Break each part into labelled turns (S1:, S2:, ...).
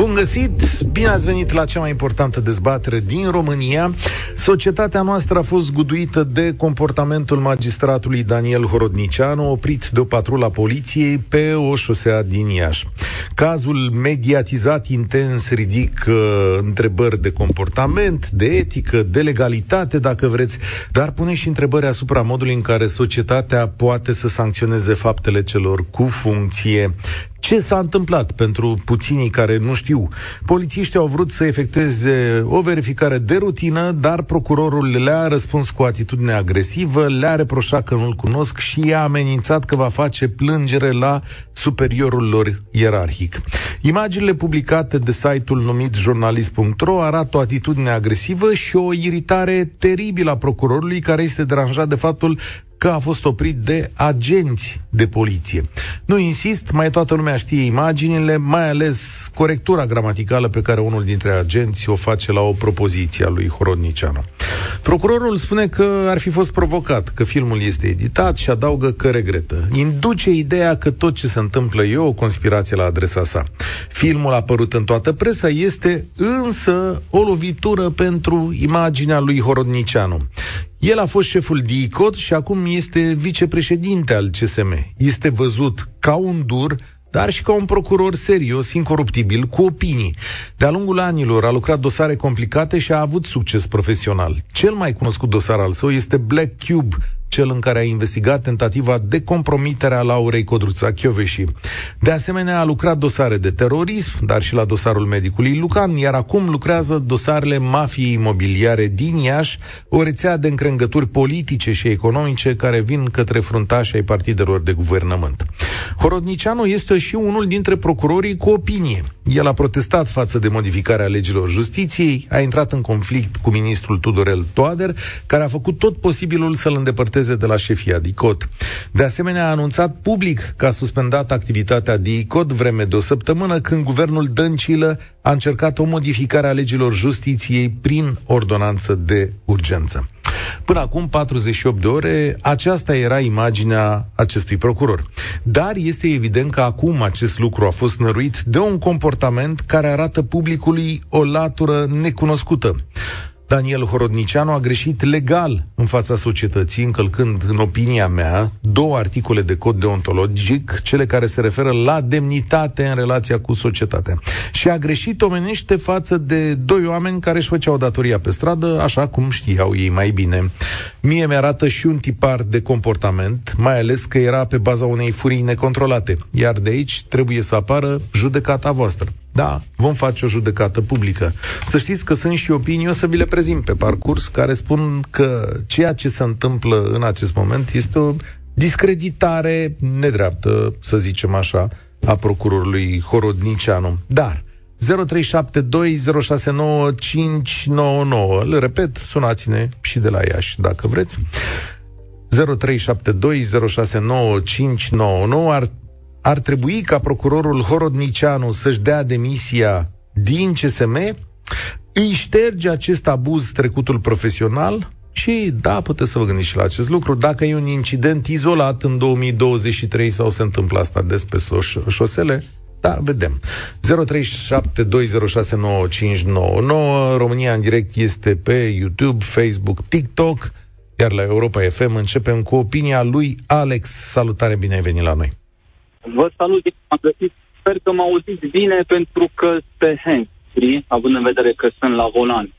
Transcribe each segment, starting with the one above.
S1: Bun găsit! Bine ați venit la cea mai importantă dezbatere din România. Societatea noastră a fost guduită de comportamentul magistratului Daniel Horodnicianu, oprit de o patrulă a poliției pe o șosea din Iași. Cazul mediatizat intens ridică întrebări de comportament, de etică, de legalitate, dacă vreți, dar pune și întrebări asupra modului în care societatea poate să sancționeze faptele celor cu funcție ce s-a întâmplat pentru puținii care nu știu? Polițiștii au vrut să efecteze o verificare de rutină, dar procurorul le-a răspuns cu atitudine agresivă, le-a reproșat că nu-l cunosc și i-a amenințat că va face plângere la superiorul lor ierarhic. Imaginile publicate de site-ul numit jurnalist.ro arată o atitudine agresivă și o iritare teribilă a procurorului care este deranjat de faptul că a fost oprit de agenți de poliție. Nu insist, mai toată lumea știe imaginile, mai ales corectura gramaticală pe care unul dintre agenți o face la o propoziție a lui Horodnicianu. Procurorul spune că ar fi fost provocat, că filmul este editat și adaugă că regretă. Induce ideea că tot ce se întâmplă e o conspirație la adresa sa. Filmul apărut în toată presa este însă o lovitură pentru imaginea lui Horodnicianu. El a fost șeful DICOT și acum este vicepreședinte al CSM. Este văzut ca un dur, dar și ca un procuror serios, incoruptibil, cu opinii. De-a lungul anilor a lucrat dosare complicate și a avut succes profesional. Cel mai cunoscut dosar al său este Black Cube, cel în care a investigat tentativa de compromitere a Laurei Codruța Chioveși. De asemenea, a lucrat dosare de terorism, dar și la dosarul medicului Lucan, iar acum lucrează dosarele mafiei imobiliare din Iași, o rețea de încrengături politice și economice care vin către fruntașii ai partidelor de guvernământ. Horodnicianu este și unul dintre procurorii cu opinie. El a protestat față de modificarea legilor justiției, a intrat în conflict cu ministrul Tudorel Toader, care a făcut tot posibilul să-l îndepărteze de la șefia DICOT. De asemenea, a anunțat public că a suspendat activitatea DICOT vreme de o săptămână când guvernul Dăncilă a încercat o modificare a legilor justiției prin ordonanță de urgență. Până acum 48 de ore, aceasta era imaginea acestui procuror. Dar este evident că acum acest lucru a fost năruit de un comportament care arată publicului o latură necunoscută. Daniel Horodnicianu a greșit legal în fața societății, încălcând, în opinia mea, două articole de cod deontologic, cele care se referă la demnitate în relația cu societatea. Și a greșit omenește față de doi oameni care își făceau datoria pe stradă, așa cum știau ei mai bine. Mie mi-arată și un tipar de comportament, mai ales că era pe baza unei furii necontrolate. Iar de aici trebuie să apară judecata voastră. Da, vom face o judecată publică. Să știți că sunt și opinii, o să vi le prezint pe parcurs, care spun că ceea ce se întâmplă în acest moment este o discreditare nedreaptă, să zicem așa, a procurorului Horodnicianu. Dar 0372069599. Le repet, sunați-ne și de la Iași, dacă vreți. 0372069599 ar ar trebui ca procurorul Horodnicianu să-și dea demisia din CSM, îi șterge acest abuz trecutul profesional și da, puteți să vă gândiți și la acest lucru. Dacă e un incident izolat în 2023 sau se întâmplă asta des pe șosele, dar vedem. 0372069599 România în direct este pe YouTube, Facebook, TikTok, iar la Europa FM începem cu opinia lui Alex. Salutare, bine ai venit la noi!
S2: Vă salut, am găsit. Sper că mă auziți bine pentru că pe hands având în vedere că sunt la volan.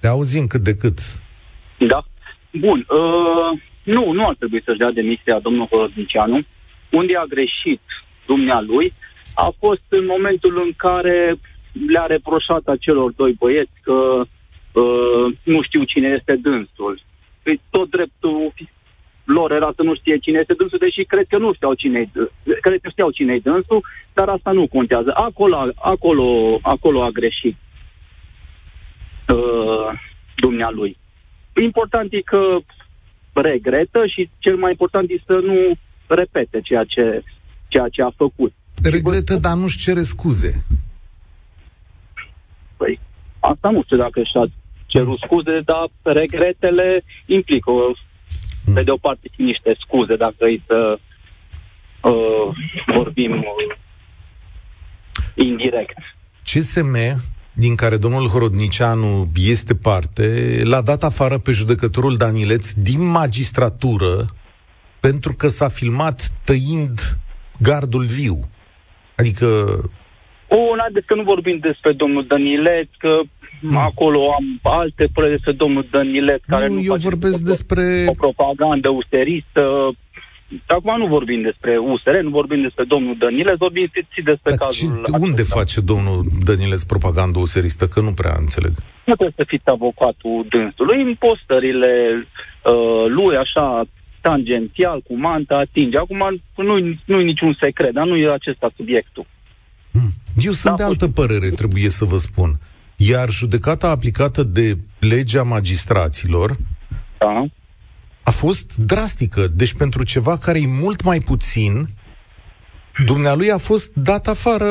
S1: Te auzim cât de cât.
S2: Da. Bun. Uh, nu, nu ar trebui să-și dea demisia domnul Horodnicianu. Unde a greșit dumnealui a fost în momentul în care le-a reproșat acelor doi băieți că uh, nu știu cine este dânsul. Păi tot dreptul lor era să nu știe cine este dânsul, deși cred că nu știau cine cred că știau cine e dânsul, dar asta nu contează. Acolo, acolo, acolo a greșit uh, dumnealui. Important e că regretă și cel mai important e să nu repete ceea ce, ceea ce a făcut.
S1: Regretă, dar nu-și cere scuze.
S2: Păi, asta nu știu dacă și-a cerut scuze, dar regretele implică, mm. Pe de o parte, și niște scuze, dacă îi să uh, vorbim uh, indirect.
S1: CSM, din care domnul Horodnicianu este parte, l-a dat afară pe judecătorul Danileț din magistratură pentru că s-a filmat tăind gardul viu. Adică...
S2: O, haideți că nu vorbim despre domnul Danileț, că mm. acolo am alte păreri despre domnul Danileț, care nu,
S1: nu eu vorbesc
S2: o,
S1: despre...
S2: O propagandă useristă, Acum nu vorbim despre USR, nu vorbim despre domnul Dăniles, vorbim și despre Dar cazul...
S1: Ce, unde face domnul Dăniles propagandă useristă? Că nu prea înțeleg.
S2: Nu trebuie să fiți avocatul dânsului. În postările uh, lui, așa, tangențial, cu manta, atinge. Acum nu nu niciun secret, dar nu e acesta subiectul.
S1: Hmm. Eu sunt da, de altă părere, trebuie să vă spun. Iar judecata aplicată de legea magistraților
S2: da
S1: a fost drastică. Deci pentru ceva care e mult mai puțin, dumnealui a fost dat afară,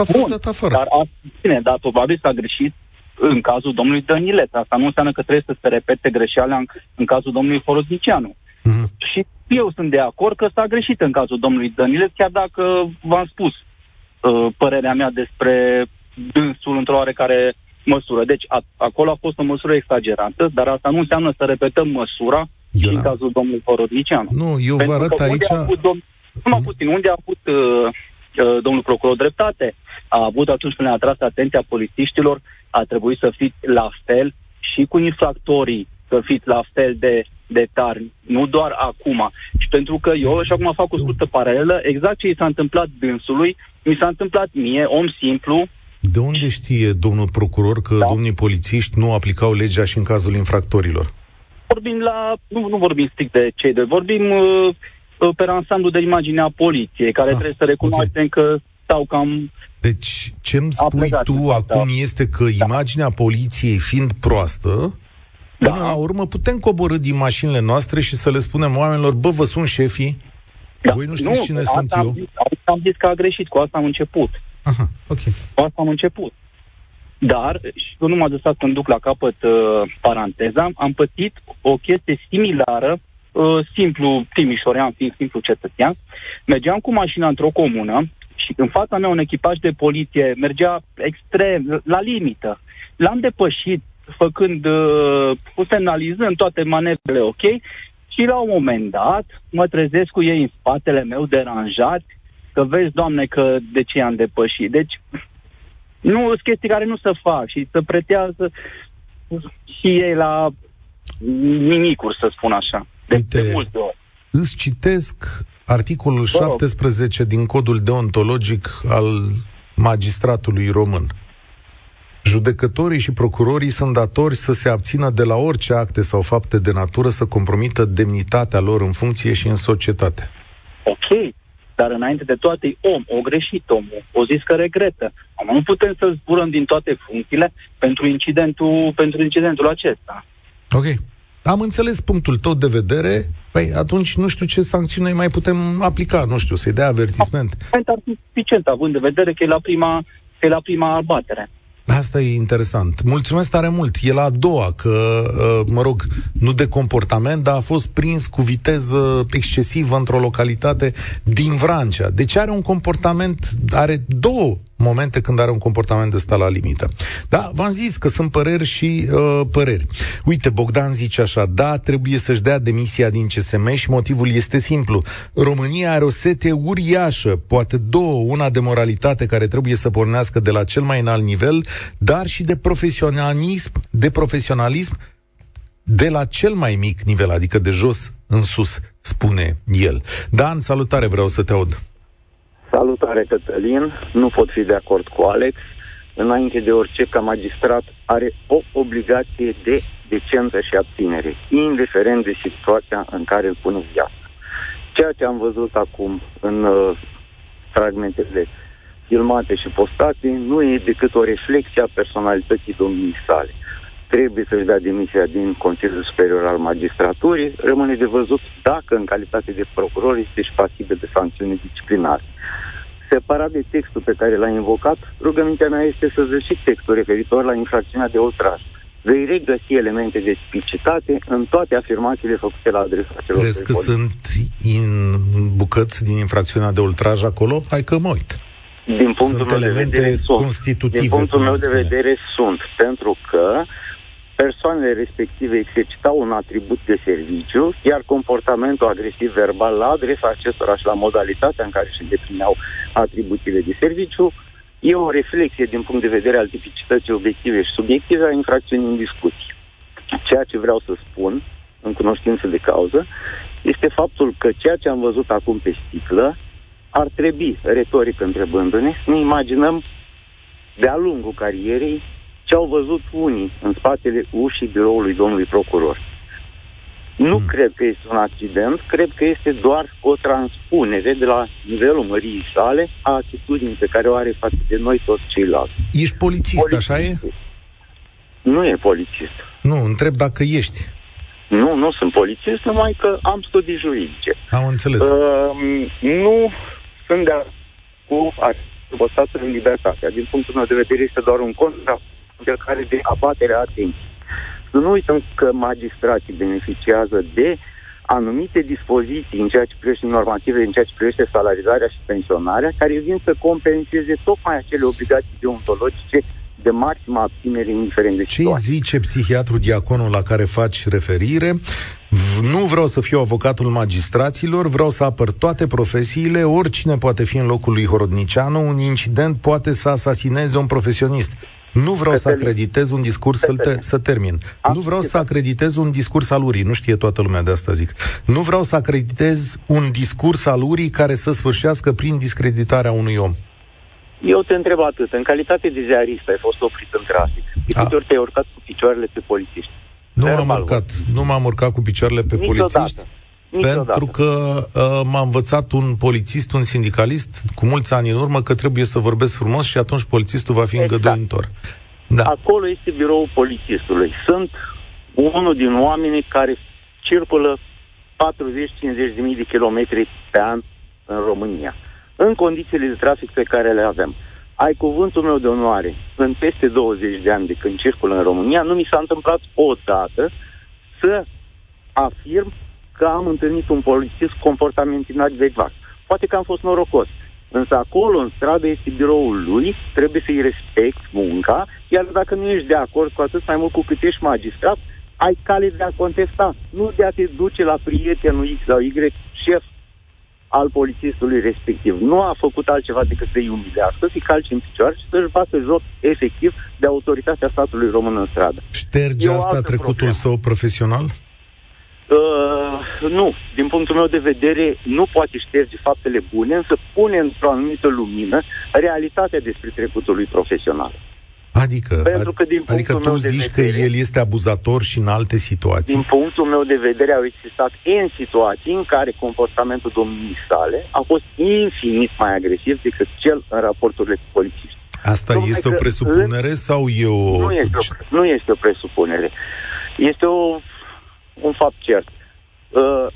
S1: a fost Bun, dat afară.
S2: Dar, a, bine, dar probabil s-a greșit în cazul domnului Dănilet. Asta nu înseamnă că trebuie să se repete greșeala în, în cazul domnului Foroznicianu. Mm-hmm. Și eu sunt de acord că s-a greșit în cazul domnului Dănilet, chiar dacă v-am spus uh, părerea mea despre dânsul într-o oarecare măsură. Deci a, acolo a fost o măsură exagerată, dar asta nu înseamnă să repetăm măsura și în cazul domnului Horodnicianu.
S1: Nu, eu vă arăt aici...
S2: A avut dom- numai puțin, unde a avut uh, uh, domnul procuror dreptate? A avut atunci când a atras atenția polițiștilor, a trebuit să fiți la fel și cu infractorii, să fiți la fel de, de tari, nu doar acum. Și pentru că eu, și acum fac o scurtă paralelă, exact ce i s-a întâmplat dânsului, mi s-a întâmplat mie, om simplu,
S1: de unde știe domnul procuror că da. domnii polițiști nu aplicau legea și în cazul infractorilor?
S2: vorbim la, nu, nu vorbim strict de cei doi, vorbim uh, uh pe ansamblu de imagine a poliției, care ah, trebuie să recunoaștem okay. că stau cam...
S1: Deci, ce îmi spui tu acum da. este că da. imaginea poliției fiind proastă, da. până la urmă putem coborâ din mașinile noastre și să le spunem oamenilor, bă, vă sun șefii, da. voi nu știți nu, cine sunt
S2: am
S1: eu.
S2: Zis, am zis că a greșit, cu asta am început.
S1: Aha, ok.
S2: Cu asta am început. Dar, și eu nu m-a lăsat când duc la capăt uh, paranteza, am pățit o chestie similară, uh, simplu timișorean, fiind simplu cetățean. Mergeam cu mașina într-o comună și în fața mea un echipaj de poliție mergea extrem, la limită. L-am depășit făcând, uh, semnalizând toate manevrele ok și la un moment dat mă trezesc cu ei în spatele meu deranjat că vezi, doamne, că de ce am depășit. Deci nu sunt chestii care nu se fac și se pretează și ei la nimicuri, să spun așa. De, Uite, de multe ori.
S1: Îți citesc articolul 17 din codul deontologic al magistratului român. Judecătorii și procurorii sunt datori să se abțină de la orice acte sau fapte de natură să compromită demnitatea lor în funcție și în societate.
S2: Ok, dar înainte de toate e om, o greșit omul, o zis că regretă. Am nu putem să zburăm din toate funcțiile pentru incidentul, pentru incidentul acesta.
S1: Ok. Am înțeles punctul tău de vedere, păi atunci nu știu ce sancțiuni mai putem aplica, nu știu, să-i dea avertisment.
S2: Ar fi suficient, având de vedere că e la prima, că e la prima abatere.
S1: Asta e interesant. Mulțumesc tare mult. E la a doua, că, uh, mă rog, nu de comportament, dar a fost prins cu viteză excesivă într-o localitate din Vrancea. Deci are un comportament, are două momente când are un comportament de ăsta la limită. Da, v-am zis că sunt păreri și uh, păreri. Uite, Bogdan zice așa, da, trebuie să-și dea demisia din CSM și motivul este simplu. România are o sete uriașă, poate două, una de moralitate care trebuie să pornească de la cel mai înalt nivel, dar și de profesionalism, de profesionalism de la cel mai mic nivel, adică de jos în sus, spune el. Dan, salutare, vreau să te aud.
S3: Salutare, Cătălin. Nu pot fi de acord cu Alex. Înainte de orice, ca magistrat, are o obligație de decență și abținere, indiferent de situația în care îl pune viața. Ceea ce am văzut acum în uh, fragmentele filmate și postate nu e decât o reflexie a personalității domnului sale. Trebuie să-și dea demisia din Consiliul Superior al Magistraturii. Rămâne de văzut dacă, în calitate de procuror, este și pasibil de sancțiuni disciplinare. Separat de textul pe care l-a invocat, rugămintea mea este să și textul referitor la infracțiunea de ultras. vei regăsi elemente de tipicitate în toate afirmațiile făcute la adresa celor
S1: Crezi că sunt în bucăți din infracțiunea de ultraj acolo? Hai că mă uit.
S3: Din punctul sunt meu elemente de vedere,
S1: constitutive.
S3: Din punctul meu de vedere sunt, pentru că persoanele respective exercitau un atribut de serviciu, iar comportamentul agresiv verbal la adresa acestora și la modalitatea în care își îndeplineau atribuțiile de serviciu e o reflexie din punct de vedere al tipicității obiective și subiective a infracțiunii în discuție. Ceea ce vreau să spun, în cunoștință de cauză, este faptul că ceea ce am văzut acum pe sticlă ar trebui, retoric întrebându-ne, să ne imaginăm de-a lungul carierei ce au văzut unii în spatele ușii biroului domnului procuror. Nu mm. cred că este un accident, cred că este doar o transpunere de la nivelul măriei sale a atitudinii pe care o are față de noi toți ceilalți.
S1: Ești polițist, polițist. așa e?
S3: Nu e polițist.
S1: Nu, întreb dacă ești.
S3: Nu, nu sunt polițist, numai că am studii juridice.
S1: Am înțeles. Uh,
S3: nu sunt de cu statul în libertatea. Din punctul meu de vedere este doar un contra încercare de abatere a atenției. Să nu uităm că magistrații beneficiază de anumite dispoziții în ceea ce privește normative, în ceea ce privește salarizarea și pensionarea, care vin să compenseze tocmai acele obligații deontologice de maximă abținere, indiferent de
S1: Ce situație. zice psihiatru diaconul la care faci referire? Nu vreau să fiu avocatul magistraților, vreau să apăr toate profesiile, oricine poate fi în locul lui Horodnicianu, un incident poate să asasineze un profesionist. Nu vreau să acreditez un discurs, să, te, să termin. Nu vreau să acreditez un discurs al urii, nu știe toată lumea de asta zic. Nu vreau să acreditez un discurs al urii care să sfârșească prin discreditarea unui om.
S3: Eu te întreb atât. În calitate de ziarist ai fost oprit în trafic. De câte ori te-ai urcat cu picioarele pe polițiști?
S1: Nu m-am urcat. Nu m-am urcat cu picioarele pe Niciodată. polițiști. Niciodată. Pentru că uh, m-a învățat un polițist, un sindicalist, cu mulți ani în urmă, că trebuie să vorbesc frumos și atunci polițistul va fi exact. îngăduintor.
S3: Da. Acolo este biroul polițistului. Sunt unul din oamenii care circulă 40-50 de mii de kilometri pe an în România, în condițiile de trafic pe care le avem. Ai cuvântul meu de onoare, în peste 20 de ani de când circul în România, nu mi s-a întâmplat odată să afirm că am întâlnit un polițist comportament inadecvat. Poate că am fost norocos. Însă acolo, în stradă, este biroul lui, trebuie să-i respect munca, iar dacă nu ești de acord, cu atât mai mult cu cât ești magistrat, ai cale de a contesta, nu de a te duce la prietenul X sau Y, șef al polițistului respectiv. Nu a făcut altceva decât să-i umilească, să-i calce în picioare și să-și bată joc efectiv de autoritatea statului român în stradă.
S1: Șterge asta trecutul problemă. său profesional?
S3: Uh, nu, din punctul meu de vedere, nu poate șterge faptele bune, însă pune într-o anumită lumină realitatea despre trecutul lui profesional.
S1: Adică, Pentru că, din adică tu zici vedere, că el este abuzator și în alte situații?
S3: Din punctul meu de vedere au existat în situații în care comportamentul domnului sale a fost infinit mai agresiv decât cel în raporturile cu polițiști.
S1: Asta Numai este o presupunere în... sau e o...
S3: Nu este o, nu este o presupunere. Este o un fapt cert. Uh,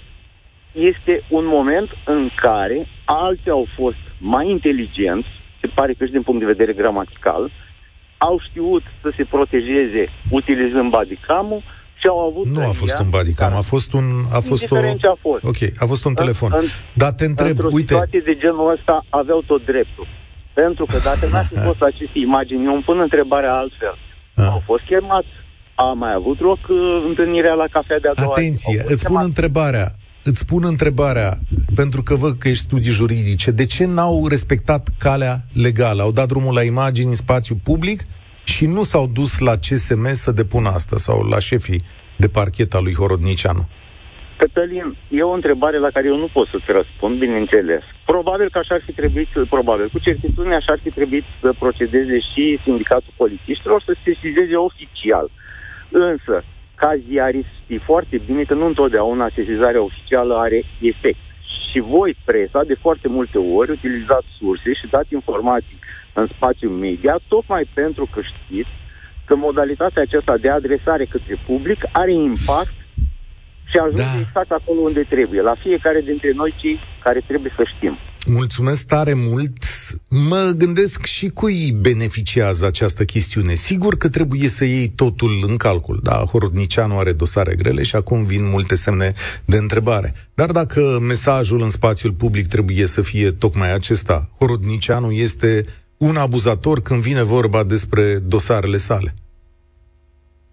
S3: este un moment în care alții au fost mai inteligenți, se pare că și din punct de vedere gramatical, au știut să se protejeze utilizând badicamul și au avut...
S1: Nu a fost un badicam, a fost un... A fost o...
S3: ce a fost.
S1: Ok, a fost un telefon. În, Dar te întreb,
S3: într-o
S1: uite...
S3: situație de genul ăsta aveau tot dreptul. Pentru că dacă n-ar fi fost aceste imagini, eu îmi pun întrebarea altfel. A. Au fost chemați a mai avut loc uh, întâlnirea la cafea de a doua
S1: Atenție, îți spun întrebarea. Îți spun întrebarea, pentru că văd că ești studii juridice. De ce n-au respectat calea legală? Au dat drumul la imagini în spațiu public și nu s-au dus la CSM să depună asta sau la șefii de parchet al lui Horodnicianu?
S3: Cătălin, e o întrebare la care eu nu pot să-ți răspund, bineînțeles. Probabil că așa ar fi trebuit, probabil, cu certitudine așa ar fi trebuit să procedeze și sindicatul polițiștilor, să se sesizeze oficial. Uh, Însă, ca ziarist știi foarte bine că nu întotdeauna sesizarea oficială are efect. Și voi, presa, de foarte multe ori utilizați surse și dați informații în spațiul media, tocmai pentru că știți că modalitatea aceasta de adresare către public are impact și ajunge da. exact acolo unde trebuie, la fiecare dintre noi cei care trebuie să știm.
S1: Mulțumesc tare mult! mă gândesc și cui beneficiază această chestiune. Sigur că trebuie să iei totul în calcul. Da, Horodnicianu are dosare grele și acum vin multe semne de întrebare. Dar dacă mesajul în spațiul public trebuie să fie tocmai acesta, Horodnicianu este un abuzator când vine vorba despre dosarele sale.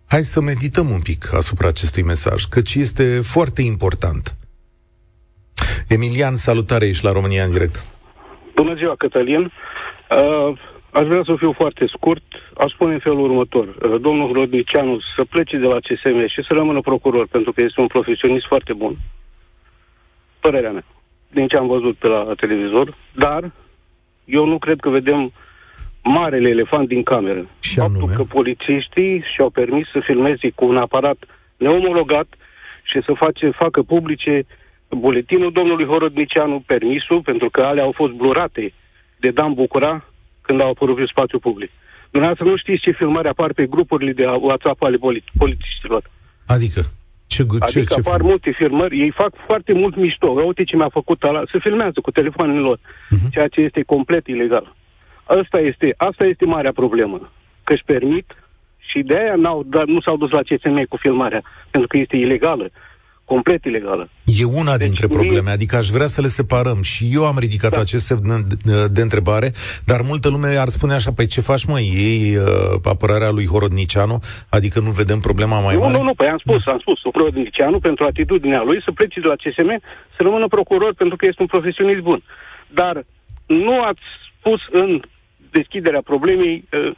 S1: Hai să medităm un pic asupra acestui mesaj, căci este foarte important. Emilian, salutare, ești la România în direct.
S4: Bună ziua, Cătălin. Uh, aș vrea să fiu foarte scurt. Aș spune în felul următor. Uh, domnul Rodnicianu să plece de la CSM și să rămână procuror, pentru că este un profesionist foarte bun. Părerea mea. Din ce am văzut pe la televizor. Dar eu nu cred că vedem marele elefant din cameră.
S1: Și Faptul anume?
S4: că polițiștii și-au permis să filmeze cu un aparat neomologat și să face, facă publice buletinul domnului Horodnicianu, permisul, pentru că alea au fost blurate de Dan Bucura când au apărut pe spațiu public. Dumneavoastră nu știți ce filmare apar pe grupurile de WhatsApp ale polițiștilor.
S1: Adică? Ce,
S4: ce, adică ce apar film? multe filmări, ei fac foarte mult mișto. Uite ce mi-a făcut ăla. Se filmează cu telefoanele lor, uh-huh. ceea ce este complet ilegal. Asta este, asta este marea problemă. Că își permit și de aia n-au, nu s-au dus la CSM cu filmarea, pentru că este ilegală complet ilegală.
S1: E una deci, dintre probleme, e... adică aș vrea să le separăm și eu am ridicat da. acest semn de, de întrebare, dar multă lume ar spune așa, păi ce faci mă, ei uh, apărarea lui Horodnicianu, adică nu vedem problema mai
S4: nu,
S1: mare?
S4: Nu, nu, păi am spus, am spus, Horodnicianu pentru atitudinea lui să plece de la CSM, să rămână procuror pentru că este un profesionist bun. Dar nu ați spus în deschiderea problemei uh,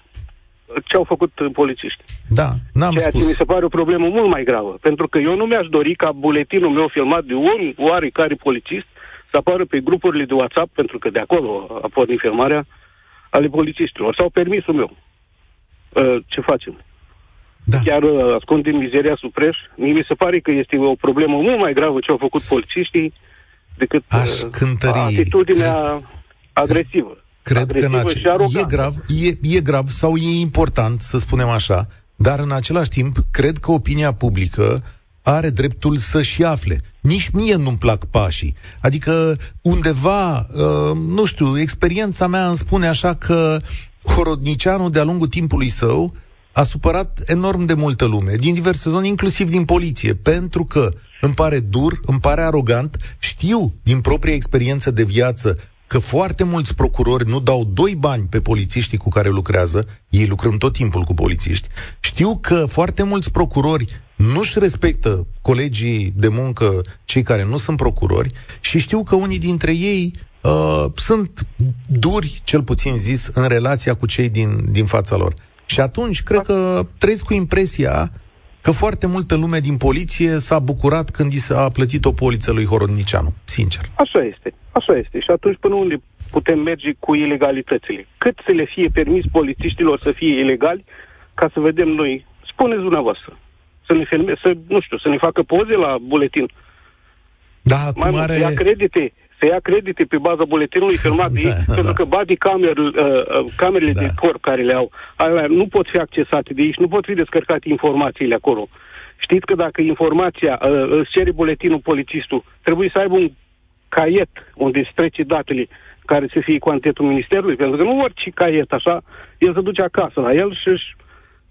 S4: ce au făcut polițiștii.
S1: Da, n-am
S4: Ceea
S1: spus.
S4: ce mi se pare o problemă mult mai gravă. Pentru că eu nu mi-aș dori ca buletinul meu filmat de un oarecare polițist să apară pe grupurile de WhatsApp, pentru că de acolo a pornit filmarea, ale polițiștilor. Sau permisul meu. Uh, ce facem? Da. Chiar uh, ascundem mizeria sub preș. Mie mi se pare că este o problemă mult mai gravă ce au făcut polițiștii decât
S1: Aș cântări,
S4: atitudinea cred, agresivă.
S1: Cred că în ace- e grav, e, e grav sau e important, să spunem așa, dar în același timp, cred că opinia publică are dreptul să-și afle. Nici mie nu-mi plac pașii. Adică undeva, uh, nu știu, experiența mea îmi spune așa că Horodnicianu, de-a lungul timpului său, a supărat enorm de multă lume, din diverse zone, inclusiv din poliție, pentru că îmi pare dur, îmi pare arogant, știu din propria experiență de viață că foarte mulți procurori nu dau doi bani pe polițiștii cu care lucrează, ei lucrând tot timpul cu polițiști. Știu că foarte mulți procurori nu-și respectă colegii de muncă, cei care nu sunt procurori, și știu că unii dintre ei uh, sunt duri, cel puțin zis, în relația cu cei din, din fața lor. Și atunci, cred că trăiesc cu impresia că foarte multă lume din poliție s-a bucurat când i s-a plătit o poliță lui Horodnicianu, sincer.
S4: Așa este. Așa este. Și atunci până unde putem merge cu ilegalitățile? Cât să le fie permis polițiștilor să fie ilegali ca să vedem noi? Spuneți dumneavoastră. Să ne filme, să, nu știu, să ne facă poze la buletin.
S1: Da,
S4: Mai
S1: mult, are...
S4: ia credite, să ia credite pe baza buletinului filmat de ei, da, pentru da. că body camera, uh, uh, camerele da. de corp care le au, alea nu pot fi accesate de ei și nu pot fi descărcate informațiile acolo. Știți că dacă informația uh, îți cere buletinul polițistul, trebuie să aibă un caiet unde îți trece datele care să fie cuantietul ministerului, pentru că nu orice caiet așa, el se duce acasă la el și își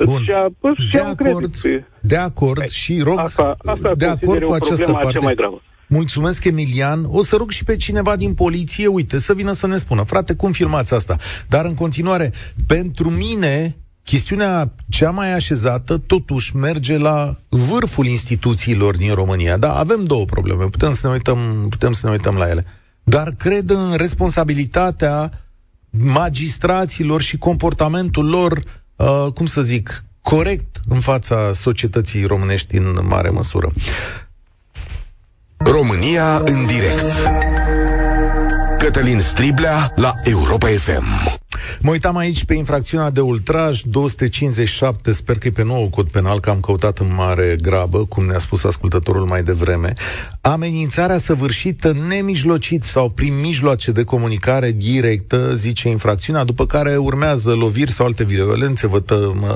S1: Bun. Și-a, de acord, de acord Hai, și rog asta, asta de acord cu această parte. Mai gravă. Mulțumesc, Emilian. O să rog și pe cineva din poliție, uite, să vină să ne spună, frate, cum filmați asta? Dar în continuare, pentru mine, chestiunea cea mai așezată totuși merge la vârful instituțiilor din România. Da, avem două probleme, putem să ne uităm, putem să ne uităm la ele. Dar cred în responsabilitatea magistraților și comportamentul lor, uh, cum să zic, corect în fața societății românești în mare măsură.
S5: România în direct. Cătălin Striblea la Europa FM.
S1: Mă uitam aici pe infracțiunea de ultraj 257, sper că e pe nou cod penal, că am căutat în mare grabă, cum ne-a spus ascultătorul mai devreme. Amenințarea săvârșită nemijlocit sau prin mijloace de comunicare directă, zice infracțiunea, după care urmează loviri sau alte violențe,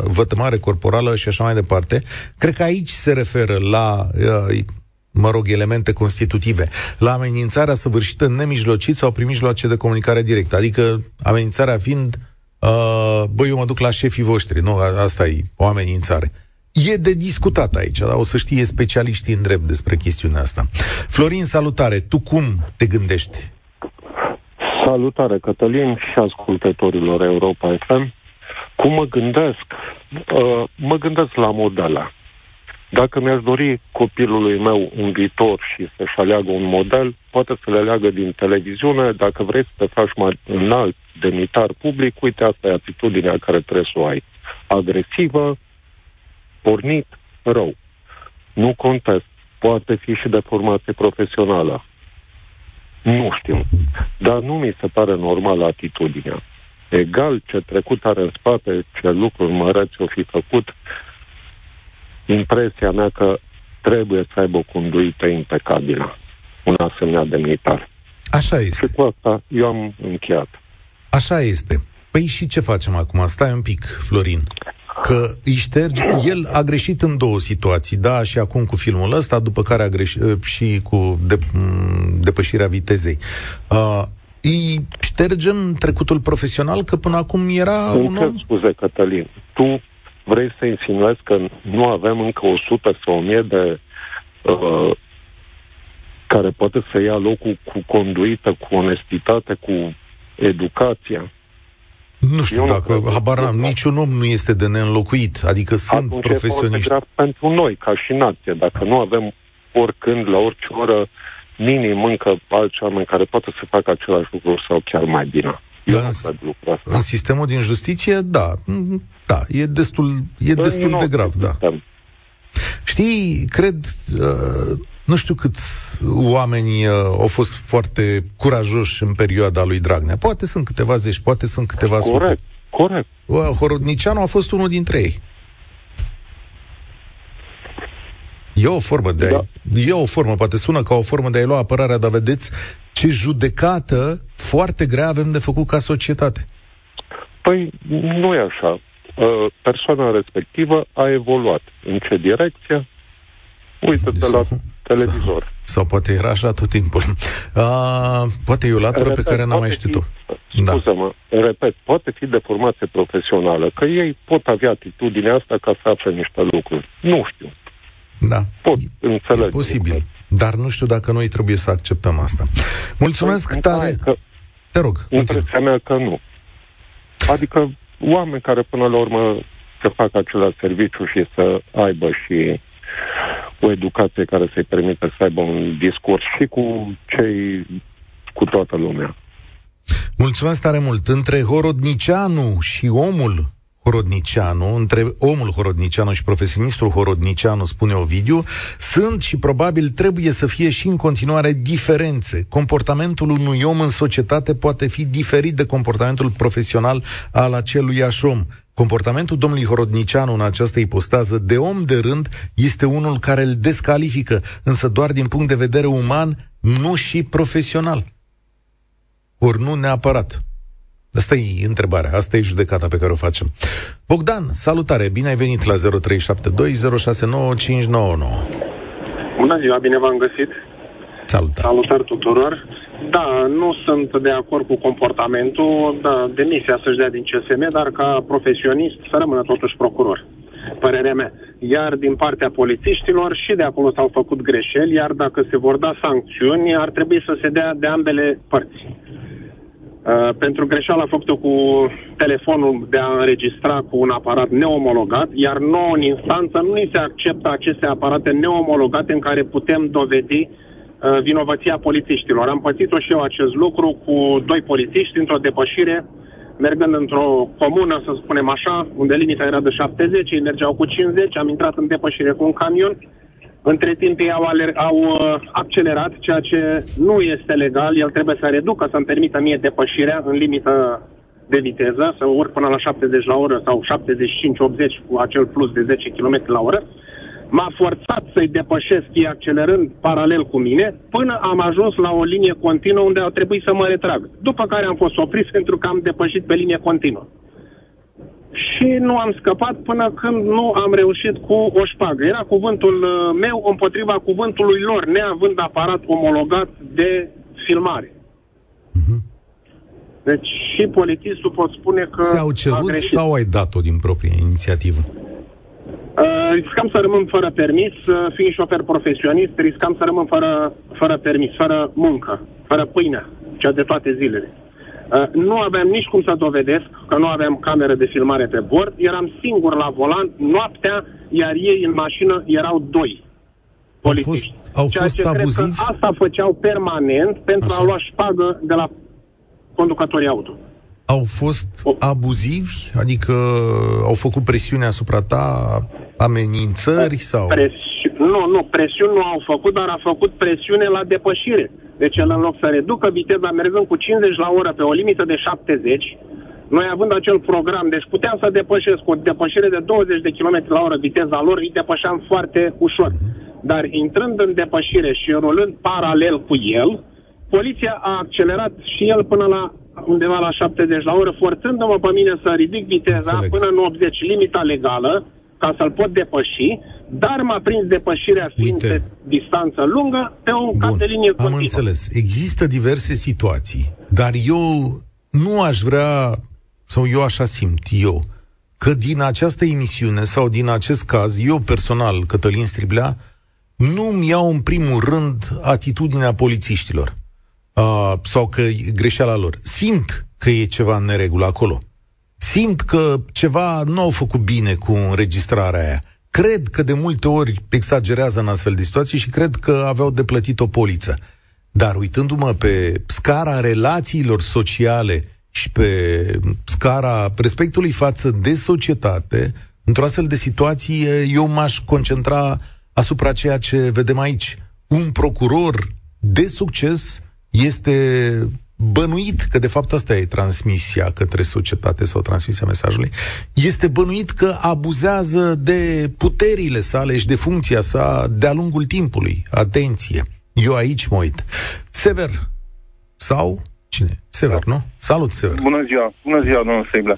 S1: vătămare corporală și așa mai departe. Cred că aici se referă la uh, mă rog, elemente constitutive, la amenințarea săvârșită nemijlocit sau prin mijloace de comunicare directă. Adică amenințarea fiind, uh, băi, eu mă duc la șefii voștri, nu? Asta e o amenințare. E de discutat aici, dar o să știe specialiștii în drept despre chestiunea asta. Florin, salutare! Tu cum te gândești?
S6: Salutare, Cătălin și ascultătorilor Europa FM. Cum mă gândesc? Uh, mă gândesc la modele. Dacă mi-aș dori copilului meu un viitor și să-și aleagă un model, poate să le aleagă din televiziune. Dacă vrei să te faci mai înalt demnitar public, uite, asta e atitudinea care trebuie să o ai. Agresivă, pornit, rău. Nu contest. Poate fi și de formație profesională. Nu știu. Dar nu mi se pare normal atitudinea. Egal ce trecut are în spate, ce lucruri măreți o fi făcut, impresia mea că trebuie să aibă o conduită impecabilă, un asemenea demnitar.
S1: Așa este.
S6: Și cu asta eu am încheiat.
S1: Așa este. Păi și ce facem acum? Stai un pic, Florin. Că îi ștergi, el a greșit în două situații, da, și acum cu filmul ăsta, după care a greșit ă, și cu de, depășirea vitezei. Uh, îi ștergem trecutul profesional, că până acum era
S6: Îmi
S1: un om...
S6: scuze, Cătălin. Tu vrei să insinuezi că nu avem încă 100 sau 1000 de uh, care poate să ia locul cu conduită, cu onestitate, cu educația.
S1: Nu știu Eu dacă, nu habar am, niciun om nu este de neînlocuit, adică sunt
S6: Atunci
S1: profesioniști.
S6: Atunci pentru noi, ca și nație, dacă nu avem oricând, la orice oră, minim încă alți oameni care poate să facă același lucru sau chiar mai bine.
S1: Da, în, în sistemul din justiție, da. Da, e destul, e destul de grav, da. Știi, cred, uh, nu știu câți oameni uh, au fost foarte curajoși în perioada lui Dragnea. Poate sunt câteva zeci, poate sunt câteva
S6: sute. Corect, corect.
S1: Horodnicianu a fost unul dintre ei. E o formă de da. a E o formă, poate sună ca o formă de a-i lua apărarea, dar vedeți ce judecată foarte grea avem de făcut ca societate.
S6: Păi nu e așa. Uh, persoana respectivă a evoluat. În ce direcție? Uită-te la televizor. Sau,
S1: sau poate era așa tot timpul. Uh, poate e o latură repet, pe care n-am mai știut-o.
S6: Da. Scuză-mă, da. repet, poate fi de formație profesională, că ei pot avea atitudinea asta ca să afle niște lucruri. Nu știu.
S1: Da.
S6: Pot înțelege. E
S1: posibil. Dar nu știu dacă noi trebuie să acceptăm asta. Mulțumesc păi, tare. Că, Te rog.
S6: Impresia mea că nu. Adică oameni care până la urmă să facă același serviciu și să aibă și o educație care să-i permită să aibă un discurs și cu cei, cu toată lumea.
S1: Mulțumesc tare mult. Între Horodnicianu și omul Horodnicianu, între omul Horodnicianu și profesionistul Horodnicianu, spune Ovidiu, sunt și probabil trebuie să fie și în continuare diferențe. Comportamentul unui om în societate poate fi diferit de comportamentul profesional al acelui om. Comportamentul domnului Horodnicianu în această ipostază de om de rând este unul care îl descalifică, însă doar din punct de vedere uman, nu și profesional. Ori nu neapărat. Asta e întrebarea, asta e judecata pe care o facem. Bogdan, salutare, bine ai venit la 0372069599.
S7: Bună ziua, bine v-am găsit.
S1: Salutare.
S7: Salutare tuturor. Da, nu sunt de acord cu comportamentul, da, demisia să-și dea din CSM, dar ca profesionist să rămână totuși procuror. Părerea mea. Iar din partea polițiștilor și de acolo s-au făcut greșeli, iar dacă se vor da sancțiuni, ar trebui să se dea de ambele părți. Uh, pentru greșeala făcută cu telefonul de a înregistra cu un aparat neomologat, iar nouă în instanță nu ni se acceptă aceste aparate neomologate în care putem dovedi uh, vinovăția polițiștilor. Am pățit-o și eu acest lucru cu doi polițiști într-o depășire, mergând într-o comună, să spunem așa, unde limita era de 70, ei mergeau cu 50, am intrat în depășire cu un camion, între timp ei au, aler- au uh, accelerat, ceea ce nu este legal. El trebuie să reducă, să-mi permită mie depășirea în limită de viteză, să urc până la 70 la oră sau 75-80 cu acel plus de 10 km la oră. M-a forțat să-i depășesc ei accelerând paralel cu mine până am ajuns la o linie continuă unde a trebuit să mă retrag. După care am fost oprit pentru că am depășit pe linie continuă. Și nu am scăpat până când nu am reușit cu o șpagă. Era cuvântul uh, meu împotriva cuvântului lor, neavând aparat omologat de filmare. Uh-huh. Deci și polițistul pot spune că
S1: S-au cerut sau ai dat-o din proprie inițiativă?
S7: Uh, riscam să rămân fără permis, uh, fiind șofer profesionist, riscam să rămân fără, fără permis, fără muncă, fără pâine, cea de toate zilele. Uh, nu aveam nici cum să dovedesc că nu aveam cameră de filmare pe bord, eram singur la volan, noaptea, iar ei în mașină erau doi polițiști.
S1: Au fost, au
S7: ceea
S1: fost
S7: ce
S1: abuzivi?
S7: Cred că asta făceau permanent pentru Așa. a lua șpagă de la conducătorii auto.
S1: Au fost abuzivi? Adică au făcut presiune asupra ta, amenințări sau...
S7: Presi- nu, nu, presiuni nu au făcut, dar a făcut presiune la depășire. Deci el în loc să reducă viteza mergând cu 50 la oră pe o limită de 70, noi având acel program, deci puteam să depășesc cu o depășire de 20 de km la oră viteza lor, îi depășeam foarte ușor. Dar intrând în depășire și rulând paralel cu el, poliția a accelerat și el până la undeva la 70 la oră, forțându-mă pe mine să ridic viteza Înțeleg. până în 80, limita legală, ca să-l pot depăși, dar m-a prins depășirea fiind Uite. pe distanță lungă pe un Bun, cap de linie continuă.
S1: am înțeles. Există diverse situații, dar eu nu aș vrea, sau eu așa simt, eu, că din această emisiune sau din acest caz, eu personal, Cătălin Striblea, nu-mi iau în primul rând atitudinea polițiștilor uh, sau că e greșeala lor. Simt că e ceva în neregulă acolo. Simt că ceva nu au făcut bine cu înregistrarea aia. Cred că de multe ori exagerează în astfel de situații și cred că aveau de plătit o poliță. Dar uitându-mă pe scara relațiilor sociale și pe scara respectului față de societate, într-o astfel de situație, eu m-aș concentra asupra ceea ce vedem aici. Un procuror de succes este bănuit, că de fapt asta e transmisia către societate sau transmisia mesajului, este bănuit că abuzează de puterile sale și de funcția sa de-a lungul timpului. Atenție! Eu aici mă uit. Sever sau cine? Sever, nu? Salut, Sever!
S8: Bună ziua! Bună ziua, domnul Seibla!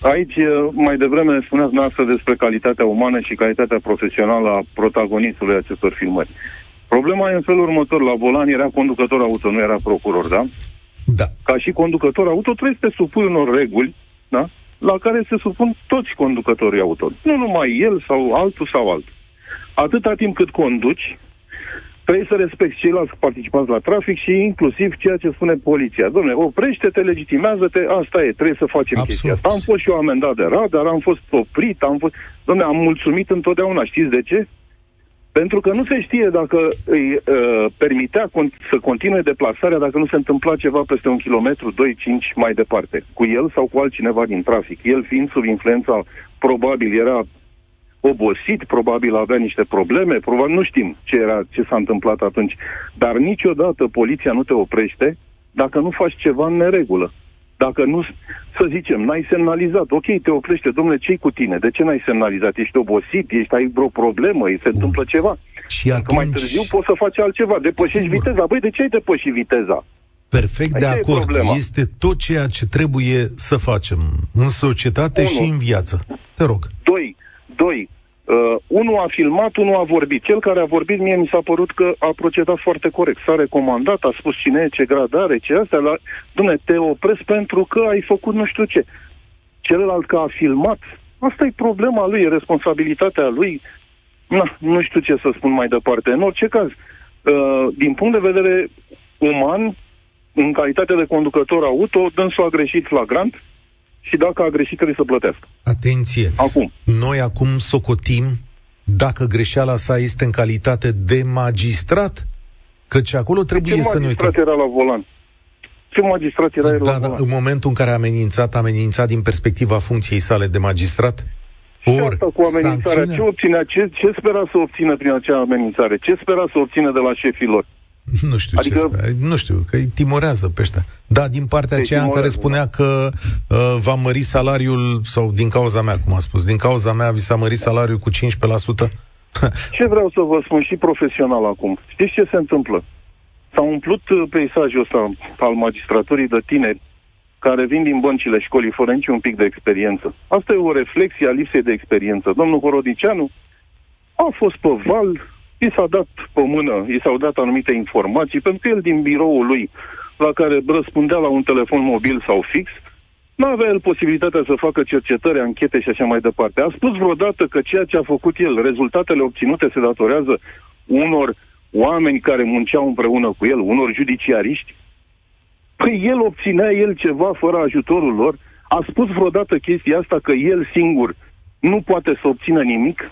S8: Aici, mai devreme, spuneați noastră despre calitatea umană și calitatea profesională a protagonistului acestor filmări. Problema e în felul următor. La volan era conducător auto, nu era procuror, da?
S1: Da.
S8: Ca și conducător auto trebuie să te supui unor reguli, da? La care se supun toți conducătorii auto. Nu numai el sau altul sau altul. Atâta timp cât conduci, trebuie să respecti ceilalți participanți la trafic și inclusiv ceea ce spune poliția. Domne, oprește-te, legitimează-te, asta e, trebuie să facem Absolut. chestia asta. Am fost și eu amendat de radar, am fost oprit, am fost... Domne, am mulțumit întotdeauna. Știți de ce? Pentru că nu se știe dacă îi uh, permitea con- să continue deplasarea dacă nu se întâmpla ceva peste un kilometru, 2-5 mai departe, cu el sau cu altcineva din trafic. El fiind sub influența, probabil era obosit, probabil avea niște probleme, probabil nu știm ce, era, ce s-a întâmplat atunci. Dar niciodată poliția nu te oprește dacă nu faci ceva în neregulă. Dacă nu, să zicem, n-ai semnalizat, ok, te oprește, domnule, ce cu tine? De ce n-ai semnalizat? Ești obosit? Ești, ai vreo problemă? Îi se întâmplă ceva?
S1: Și atunci...
S8: Că mai târziu poți să faci altceva. Depășești Sigur. viteza. Băi, de ce ai depășit viteza?
S1: Perfect Aici de acord. Este tot ceea ce trebuie să facem în societate Unu. și în viață. Te rog.
S8: Doi. Doi. Uh, unul a filmat, unul a vorbit. Cel care a vorbit, mie mi s-a părut că a procedat foarte corect. S-a recomandat, a spus cine e, ce grad are, ce astea. La... Dumne, te opresc pentru că ai făcut nu știu ce. Celălalt că a filmat, asta e problema lui, e responsabilitatea lui. Na, nu știu ce să spun mai departe. În orice caz, uh, din punct de vedere uman, în calitate de conducător auto, dânsul a greșit flagrant, și dacă a greșit trebuie să plătească.
S1: Atenție!
S8: Acum.
S1: Noi acum socotim dacă greșeala sa este în calitate de magistrat, căci acolo trebuie să ne uităm.
S8: Ce era la volan? Ce magistrat era da, la da, volan?
S1: În momentul în care a amenințat, a amenințat din perspectiva funcției sale de magistrat?
S8: Și Or, asta cu amenințarea, sancțiunea... ce, obține, ce, ce spera să obțină prin acea amenințare? Ce spera să obțină de la șefii lor?
S1: Nu știu adică... ce spune. Nu știu, că îi timorează pe ăștia. Da, din partea aceea în care spunea că uh, va mări salariul, sau din cauza mea, cum a spus, din cauza mea vi s-a mărit salariul cu 15%.
S8: ce vreau să vă spun și profesional acum? Știți ce se întâmplă? S-a umplut uh, peisajul ăsta al magistraturii de tineri care vin din băncile școlii fără niciun pic de experiență. Asta e o reflexie a lipsei de experiență. Domnul Horodicianu a fost pe val, i s-a dat pe mână, i s-au dat anumite informații, pentru că el din biroul lui, la care răspundea la un telefon mobil sau fix, nu avea el posibilitatea să facă cercetări, anchete și așa mai departe. A spus vreodată că ceea ce a făcut el, rezultatele obținute se datorează unor oameni care munceau împreună cu el, unor judiciariști? Păi el obținea el ceva fără ajutorul lor? A spus vreodată chestia asta că el singur nu poate să obțină nimic?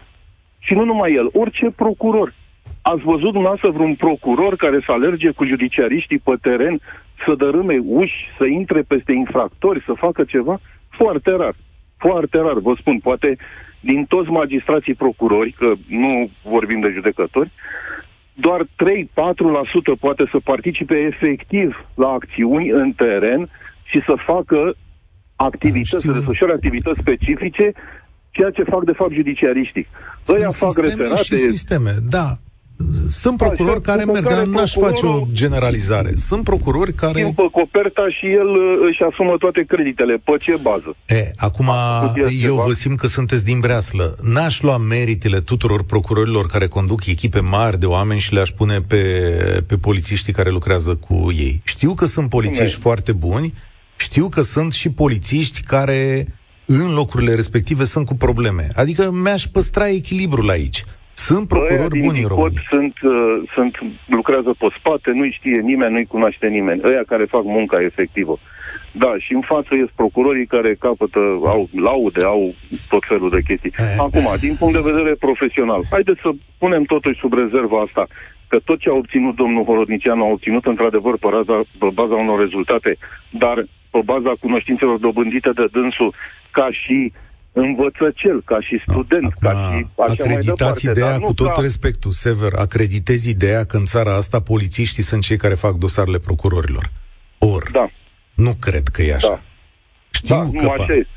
S8: Și nu numai el, orice procuror. Ați văzut dumneavoastră vreun procuror care să alerge cu judiciariștii pe teren, să dărâme uși, să intre peste infractori, să facă ceva? Foarte rar. Foarte rar, vă spun. Poate din toți magistrații procurori, că nu vorbim de judecători, doar 3-4% poate să participe efectiv la acțiuni în teren și să facă activități, să desfășoare activități specifice, ceea ce fac de fapt judiciariștii.
S1: Ăia fac referate... și sisteme, da. Sunt procurori Așa, care merg, dar n-aș face o generalizare. Sunt procurori care...
S8: Schimbă coperta și el uh, își asumă toate creditele. Pe ce bază?
S1: E, acum, eu vă simt că sunteți din breaslă. N-aș lua meritele tuturor procurorilor care conduc echipe mari de oameni și le-aș pune pe, pe polițiștii care lucrează cu ei. Știu că sunt polițiști foarte buni, știu că sunt și polițiști care în locurile respective sunt cu probleme. Adică mi-aș păstra echilibrul aici. Sunt procurori buni în România.
S8: Sunt, uh, sunt, lucrează pe spate, nu-i știe nimeni, nu-i cunoaște nimeni. Ăia care fac munca efectivă. Da, și în față ies procurorii care capătă, au laude, au tot felul de chestii. Eh. Acum, din punct de vedere profesional, haideți să punem totuși sub rezervă asta, că tot ce a obținut domnul Horodnicianu a obținut într-adevăr pe baza, pe baza unor rezultate, dar pe baza cunoștințelor dobândite de dânsul ca și învățăcel, ca și student, Acum, ca și așa
S1: acreditați
S8: mai departe,
S1: ideea, cu tot ca... respectul, Sever, acreditezi ideea că în țara asta polițiștii sunt cei care fac dosarele procurorilor. Or,
S8: da.
S1: nu cred că e așa. Da. Știu
S8: da,
S1: că...
S8: Nu, așa este.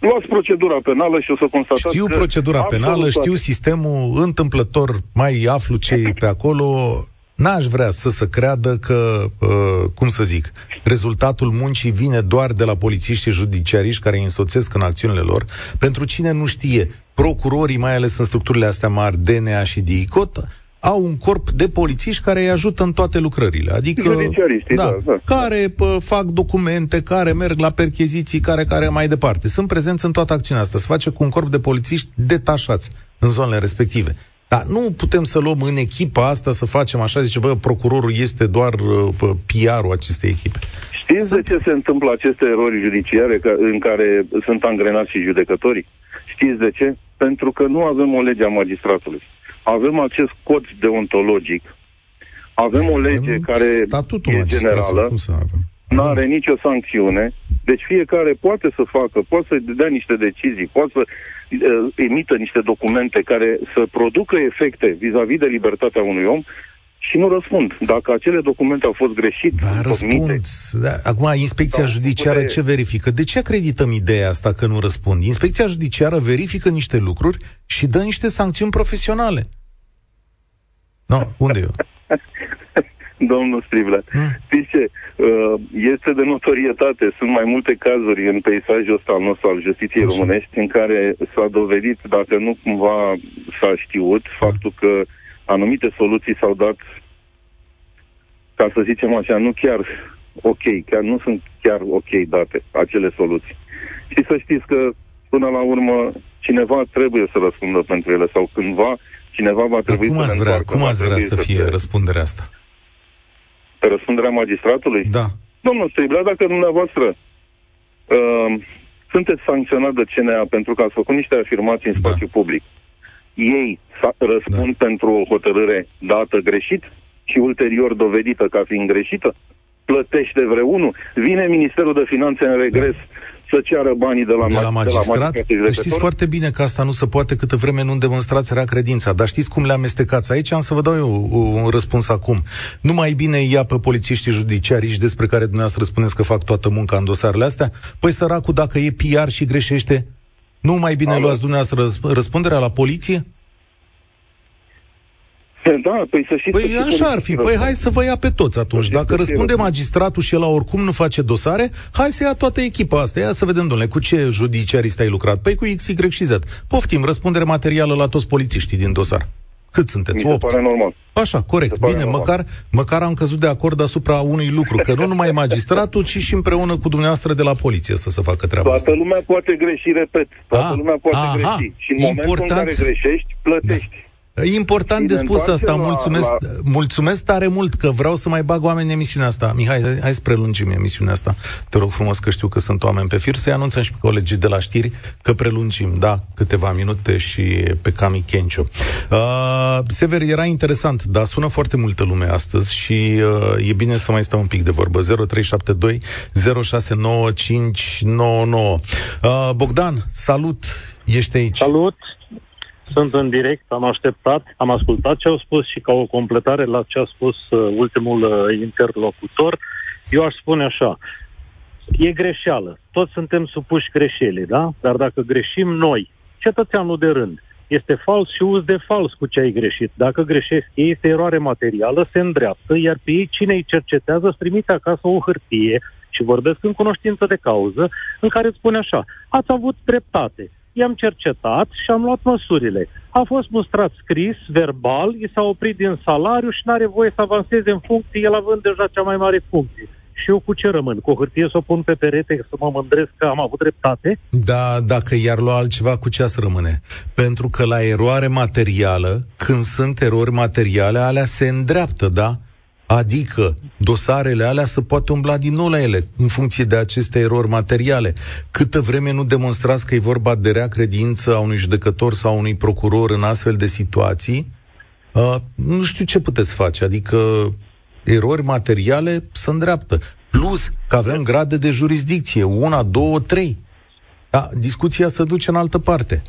S8: Luați procedura penală și o să constatați
S1: Știu că procedura penală, știu sistemul, întâmplător mai aflu ce pe acolo, N-aș vrea să se creadă că, uh, cum să zic, rezultatul muncii vine doar de la polițiști și judiciariști care îi însoțesc în acțiunile lor. Pentru cine nu știe, procurorii, mai ales în structurile astea mari, DNA și DICOT, au un corp de polițiști care îi ajută în toate lucrările. Adică,
S8: da, da, da.
S1: care pă, fac documente, care merg la percheziții, care, care mai departe. Sunt prezenți în toată acțiunea asta. Se face cu un corp de polițiști detașați în zonele respective. Dar nu putem să luăm în echipa asta să facem așa, zice, bă, procurorul este doar uh, PR-ul acestei echipe.
S8: Știți Sunt... de ce se întâmplă aceste erori judiciare ca, în care sunt angrenați și judecătorii? Știți de ce? Pentru că nu avem o lege a magistratului. Avem acest cod deontologic. Avem o lege avem care e generală. Nu are nicio sancțiune. Deci fiecare poate să facă, poate să dea niște decizii, poate să uh, emită niște documente care să producă efecte vis-a-vis de libertatea unui om și nu răspund. Dacă acele documente au fost greșit,
S1: da, răspund. Da. Acum, inspecția da, judiciară ce verifică? De ce acredităm ideea asta că nu răspund? Inspecția judiciară verifică niște lucruri și dă niște sancțiuni profesionale. No, unde eu?
S8: Domnul Striblea, hmm. știți ce? Uh, este de notorietate, sunt mai multe cazuri în peisajul ăsta al nostru al justiției Așa. românești în care s-a dovedit, dacă nu cumva s-a știut, faptul că anumite soluții s-au dat, ca să zicem așa, nu chiar ok, chiar nu sunt chiar ok date acele soluții. Și să știți că până la urmă cineva trebuie să răspundă pentru ele sau cândva cineva va trebui
S1: cum
S8: să
S1: ați vrea, Cum ați vrea să, să fie răspunderea asta?
S8: Pe răspunderea magistratului?
S1: Da.
S8: Domnul Striblea, dacă dumneavoastră uh, sunteți sancționat de CNA pentru că ați făcut niște afirmații în da. spațiu public, ei răspund da. pentru o hotărâre dată greșit și ulterior dovedită ca fiind greșită? Plătește vreunul? Vine Ministerul de Finanțe în regres da să ceară banii de la,
S1: de la magistrat. De la magistrat știți foarte bine că asta nu se poate câtă vreme nu demonstrați rea credința. Dar știți cum le amestecați aici? Am să vă dau eu un răspuns acum. Nu mai bine ia pe polițiștii judiciari despre care dumneavoastră spuneți că fac toată munca în dosarele astea? Păi săracul, dacă e PR și greșește, nu mai bine Alo. luați dumneavoastră răspunderea la poliție?
S8: Da, păi să știți
S1: Păi
S8: că
S1: așa ar fi. Păi hai să vă ia pe toți atunci. Dacă răspunde magistratul și el oricum nu face dosare, hai să ia toată echipa asta. Ia să vedem, domnule, cu ce judiciarist ai lucrat? Păi cu X, Y și Z. Poftim, răspundere materială la toți polițiștii din dosar. Cât sunteți?
S8: Mi se
S1: 8.
S8: pare normal.
S1: Așa, corect.
S8: pare
S1: Bine,
S8: normal.
S1: măcar, măcar am căzut de acord asupra unui lucru, că nu numai magistratul, ci și împreună cu dumneavoastră de la poliție să se facă treaba asta.
S8: Toată lumea poate greși, repet. Toată
S1: Ah,
S8: lumea poate
S1: aha,
S8: greși. Și în momentul
S1: important.
S8: în care greșești, plătești.
S1: E important
S8: Și
S1: de
S8: ne
S1: spus asta.
S8: întoarcem la-
S1: Mulțumesc,
S8: la-
S1: mulțumesc tare mult că vreau să mai bag oameni în emisiunea asta. Mihai, hai, hai să prelungim emisiunea asta. Te rog frumos că știu că sunt oameni pe fir. Să-i anunțăm și pe colegii de la știri că prelungim, da, câteva minute și pe Cami Kenciu. Uh, Sever, era interesant, dar sună foarte multă lume astăzi și uh, e bine să mai stăm un pic de vorbă. 0372 069599. Uh, Bogdan, salut! Ești aici.
S9: Salut! Sunt în direct, am așteptat, am ascultat ce au spus și ca o completare la ce a spus uh, ultimul uh, interlocutor, eu aș spune așa, e greșeală, toți suntem supuși greșelii, da? Dar dacă greșim noi, cetățeanul de rând, este fals și uz de fals cu ce ai greșit. Dacă greșesc ei, este eroare materială, se îndreaptă, iar pe ei cine îi cercetează îți trimite acasă o hârtie și vorbesc în cunoștință de cauză, în care îți spune așa, ați avut dreptate, i-am cercetat și am luat măsurile. A fost mustrat scris, verbal, i s-a oprit din salariu și nu are voie să avanseze în funcție, el având deja cea mai mare funcție. Și eu cu ce rămân? Cu o hârtie să o pun pe perete să mă mândresc că am avut dreptate?
S1: Da, dacă i-ar lua altceva, cu ce să rămâne? Pentru că la eroare materială, când sunt erori materiale, alea se îndreaptă, da? Adică dosarele alea se poate umbla din nou la ele, în funcție de aceste erori materiale. Câtă vreme nu demonstrați că e vorba de rea credință a unui judecător sau a unui procuror în astfel de situații, uh, nu știu ce puteți face. Adică erori materiale se îndreaptă. Plus că avem grade de jurisdicție, una, două, trei. Da, discuția se duce în altă parte.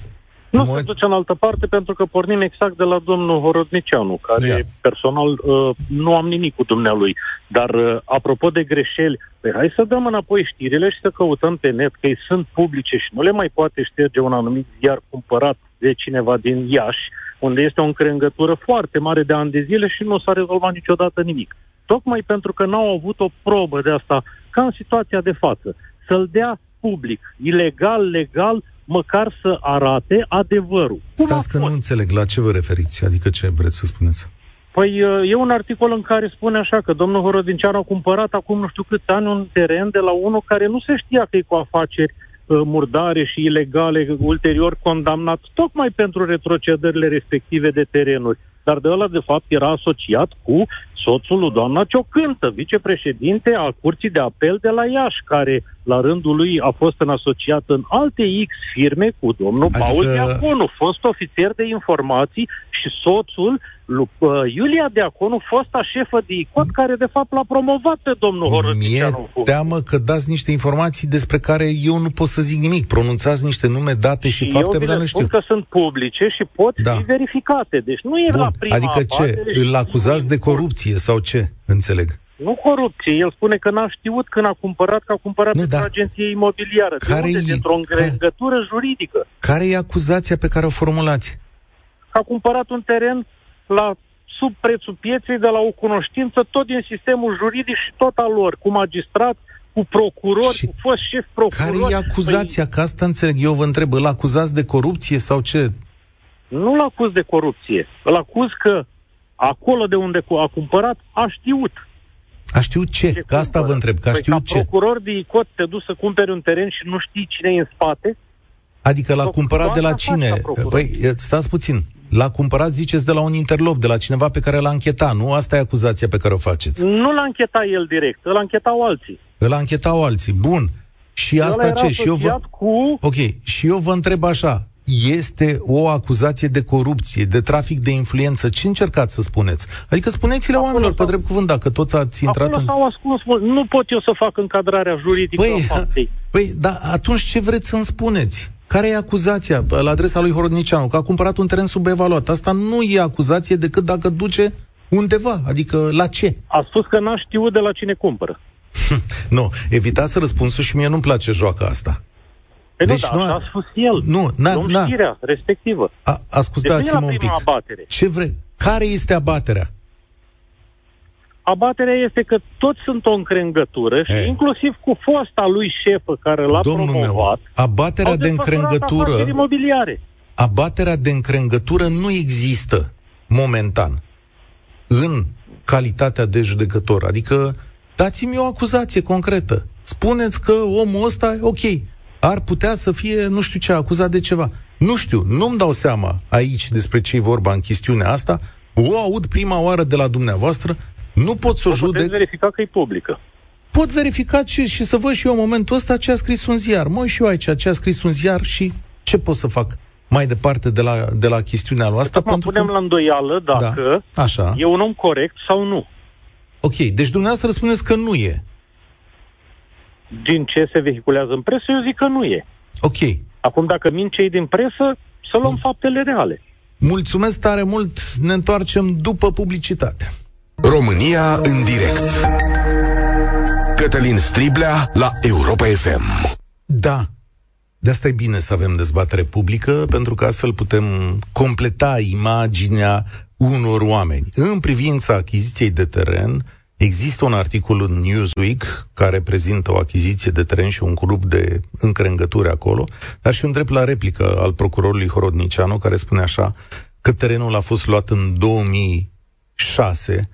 S9: Nu
S1: În
S9: se
S1: moment-
S9: duce în altă parte pentru că pornim exact de la domnul Horodnicianu, care
S1: Ia.
S9: personal uh, nu am nimic cu dumnealui. Dar uh, apropo de greșeli, păi hai să dăm înapoi știrile și să căutăm pe net că ei sunt publice și nu le mai poate șterge un anumit ziar cumpărat de cineva din Iași, unde este o încrengătură foarte mare de ani de zile și nu s-a rezolvat niciodată nimic. Tocmai pentru că n-au avut o probă de asta, ca în situația de față, să-l dea public, ilegal, legal, măcar să arate adevărul. Cum a
S1: Stați că nu
S9: fost?
S1: înțeleg la ce vă referiți, adică ce vreți să spuneți.
S9: Păi uh, e un articol în care spune așa că domnul Horodinceanu a cumpărat acum nu știu câți ani un teren de la unul care nu se știa că e cu afaceri uh, murdare și ilegale, ulterior condamnat tocmai pentru retrocedările respective de terenuri. Dar de ăla, de fapt, era asociat cu soțul lui doamna Ciocântă, vicepreședinte al Curții de Apel de la Iași, care la rândul lui a fost în asociat în alte X firme cu domnul
S1: Adică-
S9: Paul Diaconu, fost ofițer de informații și soțul lui uh, Iulia Diaconu, fosta șefă de ICOT, care de fapt l-a promovat pe domnul
S1: Mie
S9: Horățicianu. în funcție.
S1: teamă că dați niște informații despre care eu nu pot să zic nimic. Pronunțați niște nume, date și,
S9: Și
S1: fapte
S9: eu
S1: pe
S9: vi
S1: care
S9: le
S1: nu
S9: spun
S1: știu.
S9: că sunt publice și pot
S1: Da.
S9: fi verificate. Deci nu e la
S1: Bun,
S9: prima
S1: adică ce?
S9: abatere și
S1: Îl acuzați de
S9: nu-
S1: corupție sau ce? Înțeleg.
S9: Nu corupție. El spune că n-a știut când a cumpărat, că a cumpărat
S1: Nu,
S9: pentru
S1: da.
S9: agenție imobiliară.
S1: Care
S9: de unde?
S1: e-
S9: Dintr-o îngătură juridică.
S1: Care e acuzația pe care o formulați?
S9: Că a cumpărat un teren la sub prețul pieței de la o cunoștință, tot din sistemul juridic și tot al lor, cu magistrat, cu procurori,
S1: Și
S9: cu fost șef procuror.
S1: Care e acuzația? Că asta înțeleg. Eu vă întreb, îl acuzați de corupție sau ce?
S9: Păi, nu-l acuz de corupție. Îl acuz că acolo de unde cu- a cumpărat a știut.
S1: A știut ce?
S9: ce
S1: Că asta vă
S9: cumpără.
S1: întreb. Că a
S9: păi
S1: știut
S9: ca
S1: ce?
S9: procuror de ICOT te duci să cumperi un teren și nu știi cine e în spate?
S1: Adică l-a
S9: Sau
S1: cumpărat de la
S9: asta faci
S1: cine?
S9: ca procuror.
S1: Păi, stați puțin. L-a cumpărat, ziceți, de la un interlop, de la cineva pe care l-a închetat, nu? Asta e acuzația pe care o faceți.
S9: Nu l-a închetat el direct, îl închetau alții.
S1: Îl anchetau alții. Bun. Și asta
S9: Ăla era
S1: ce? Și eu vă...
S9: asociat cu...
S1: Ok. Și eu vă întreb așa. Este o acuzație de corupție, de trafic de influență. Ce încercați să spuneți? Adică spuneți-le
S9: Acolo
S1: oamenilor pe
S9: s-au-
S1: drept cuvânt, dacă toți ați intrat
S9: Acolo
S1: în...
S9: s-au ascuns mult. Nu pot eu să fac încadrarea juridică
S1: Păi,
S9: a faptei.
S1: păi, da, atunci ce vreți să-mi spuneți? Care e acuzația la adresa lui Horodnicianu? Că a cumpărat un teren subevaluat. Asta nu e acuzație decât dacă duce undeva. Adică la ce?
S9: A spus că n-a știut de la cine cumpără.
S1: Nu, evitați răspunsul și mie nu-mi place joaca asta.
S9: Păi
S1: Deci
S9: nu, dar
S1: nu
S9: așa
S1: a-
S9: a spus el.
S1: Nu, na-
S9: Luăm
S1: na.
S9: știrea respectivă.
S1: A,
S9: Deci nu e
S1: ascultați-mă
S9: la
S1: un
S9: prima
S1: pic.
S9: abatere.
S1: Ce vre... Care este abaterea?
S9: Abaterea este că toți sunt o încrengătură și
S1: Ei.
S9: inclusiv cu fosta lui șefă care l-a
S1: Domnul
S9: promovat,
S1: meu, abaterea
S9: au
S1: de
S9: desfășurat
S1: încrengătură,
S9: afaceri imobiliare.
S1: abaterea de încrengătură nu există momentan în calitatea de judecător. Adică dați-mi o acuzație concretă. Spuneți că omul ăsta, ok, ar putea să fie, nu știu ce, acuzat de ceva. Nu știu, nu-mi dau seama aici despre ce e vorba în chestiunea asta. O aud prima oară de la dumneavoastră, nu pot să o
S9: Nu puteți
S1: judec.
S9: verifica că e publică.
S1: Pot verifica ce, și să văd și eu în momentul ăsta ce a scris un ziar. Mă, uit și eu aici ce a scris un ziar și ce pot să fac mai departe de la, de la chestiunea lui asta.
S9: Acum punem la îndoială dacă
S1: Da, așa.
S9: e un om corect sau nu.
S1: Ok, deci dumneavoastră răspundeți că nu e.
S9: Din ce se vehiculează în presă, eu zic că nu e.
S1: Ok.
S9: Acum, dacă mint cei din presă, să luăm faptele reale.
S1: Mulțumesc tare mult, ne întoarcem după publicitate.
S5: România în direct. Cătălin Striblea la Europa FM.
S1: Da, de asta e bine să avem dezbatere publică, pentru că astfel putem completa imaginea unor oameni. În privința achiziției de teren, există un articol în Newsweek care prezintă o achiziție de teren și un grup de încrengături acolo, dar și un drept la replică al procurorului Horodnicianu, care spune așa că terenul a fost luat în 2006,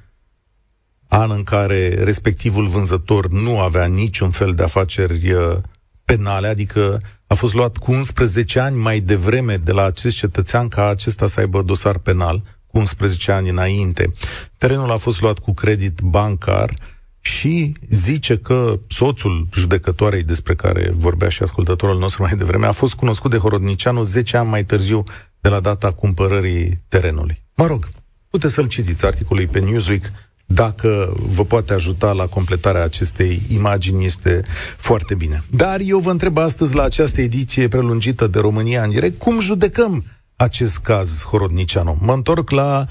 S1: an în care respectivul vânzător nu avea niciun fel de afaceri uh, penale, adică a fost luat cu 11 ani mai devreme de la acest cetățean ca acesta să aibă dosar penal, cu 11 ani înainte. Terenul a fost luat cu credit bancar și zice că soțul judecătoarei despre care vorbea și ascultătorul nostru mai devreme a fost cunoscut de Horodnicianu 10 ani mai târziu de la data cumpărării terenului. Mă rog, puteți să-l citiți articolul pe Newsweek dacă vă poate ajuta la completarea acestei imagini, este foarte bine. Dar eu vă întreb astăzi la această ediție prelungită de România în direct, cum judecăm acest caz Horodnicianu? Mă întorc la 0372069599.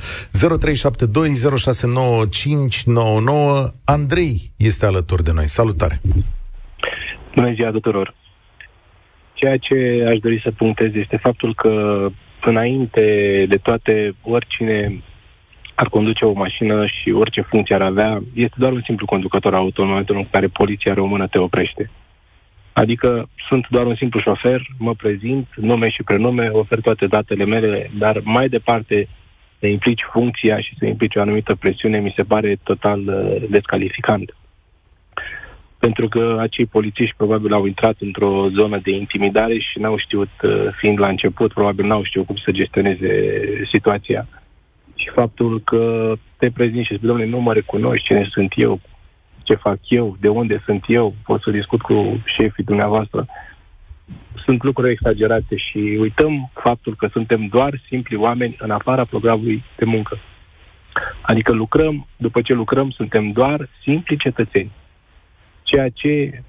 S1: Andrei este alături de noi. Salutare!
S10: Bună ziua tuturor! Ceea ce aș dori să punctez este faptul că înainte de toate, oricine ar conduce o mașină și orice funcție ar avea, este doar un simplu conducător auto în momentul în care poliția română te oprește. Adică sunt doar un simplu șofer, mă prezint, nume și prenume, ofer toate datele mele, dar mai departe să implici funcția și să implici o anumită presiune, mi se pare total uh, descalificant. Pentru că acei polițiști probabil au intrat într-o zonă de intimidare și n-au știut, uh, fiind la început, probabil n-au știut cum să gestioneze situația și faptul că te prezinti și spui, domnule, nu mă recunoști cine sunt eu, ce fac eu, de unde sunt eu, pot să discut cu șefii dumneavoastră. Sunt lucruri exagerate și uităm faptul că suntem doar simpli oameni în afara programului de muncă. Adică lucrăm, după ce lucrăm, suntem doar simpli cetățeni. Ceea ce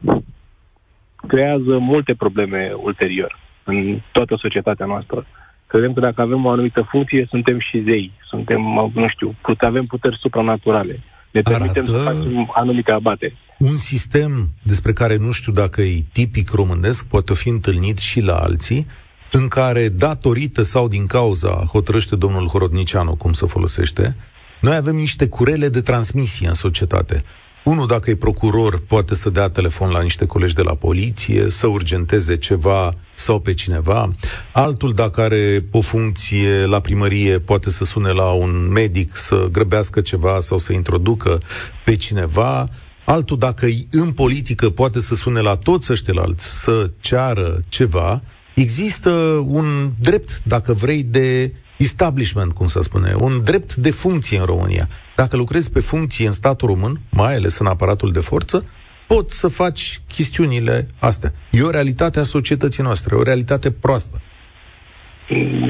S10: creează multe probleme ulterior în toată societatea noastră. Credem că dacă avem o anumită funcție, suntem și zei, suntem, nu știu, put, avem puteri supranaturale. Ne permitem să
S1: Arată-
S10: facem anumite abateri.
S1: Un sistem despre care nu știu dacă e tipic românesc, poate fi întâlnit și la alții, în care, datorită sau din cauza, hotărăște domnul Horodnicianu cum să folosește, noi avem niște curele de transmisie în societate. Unul, dacă e procuror, poate să dea telefon la niște colegi de la poliție, să urgenteze ceva sau pe cineva. Altul, dacă are o funcție la primărie, poate să sune la un medic să grăbească ceva sau să introducă pe cineva. Altul, dacă e în politică, poate să sune la toți ăștia alți să ceară ceva. Există un drept, dacă vrei, de establishment, cum să spune, un drept de funcție în România. Dacă lucrezi pe funcție în statul român, mai ales în aparatul de forță, poți să faci chestiunile astea. E o realitate a societății noastre, o realitate proastă.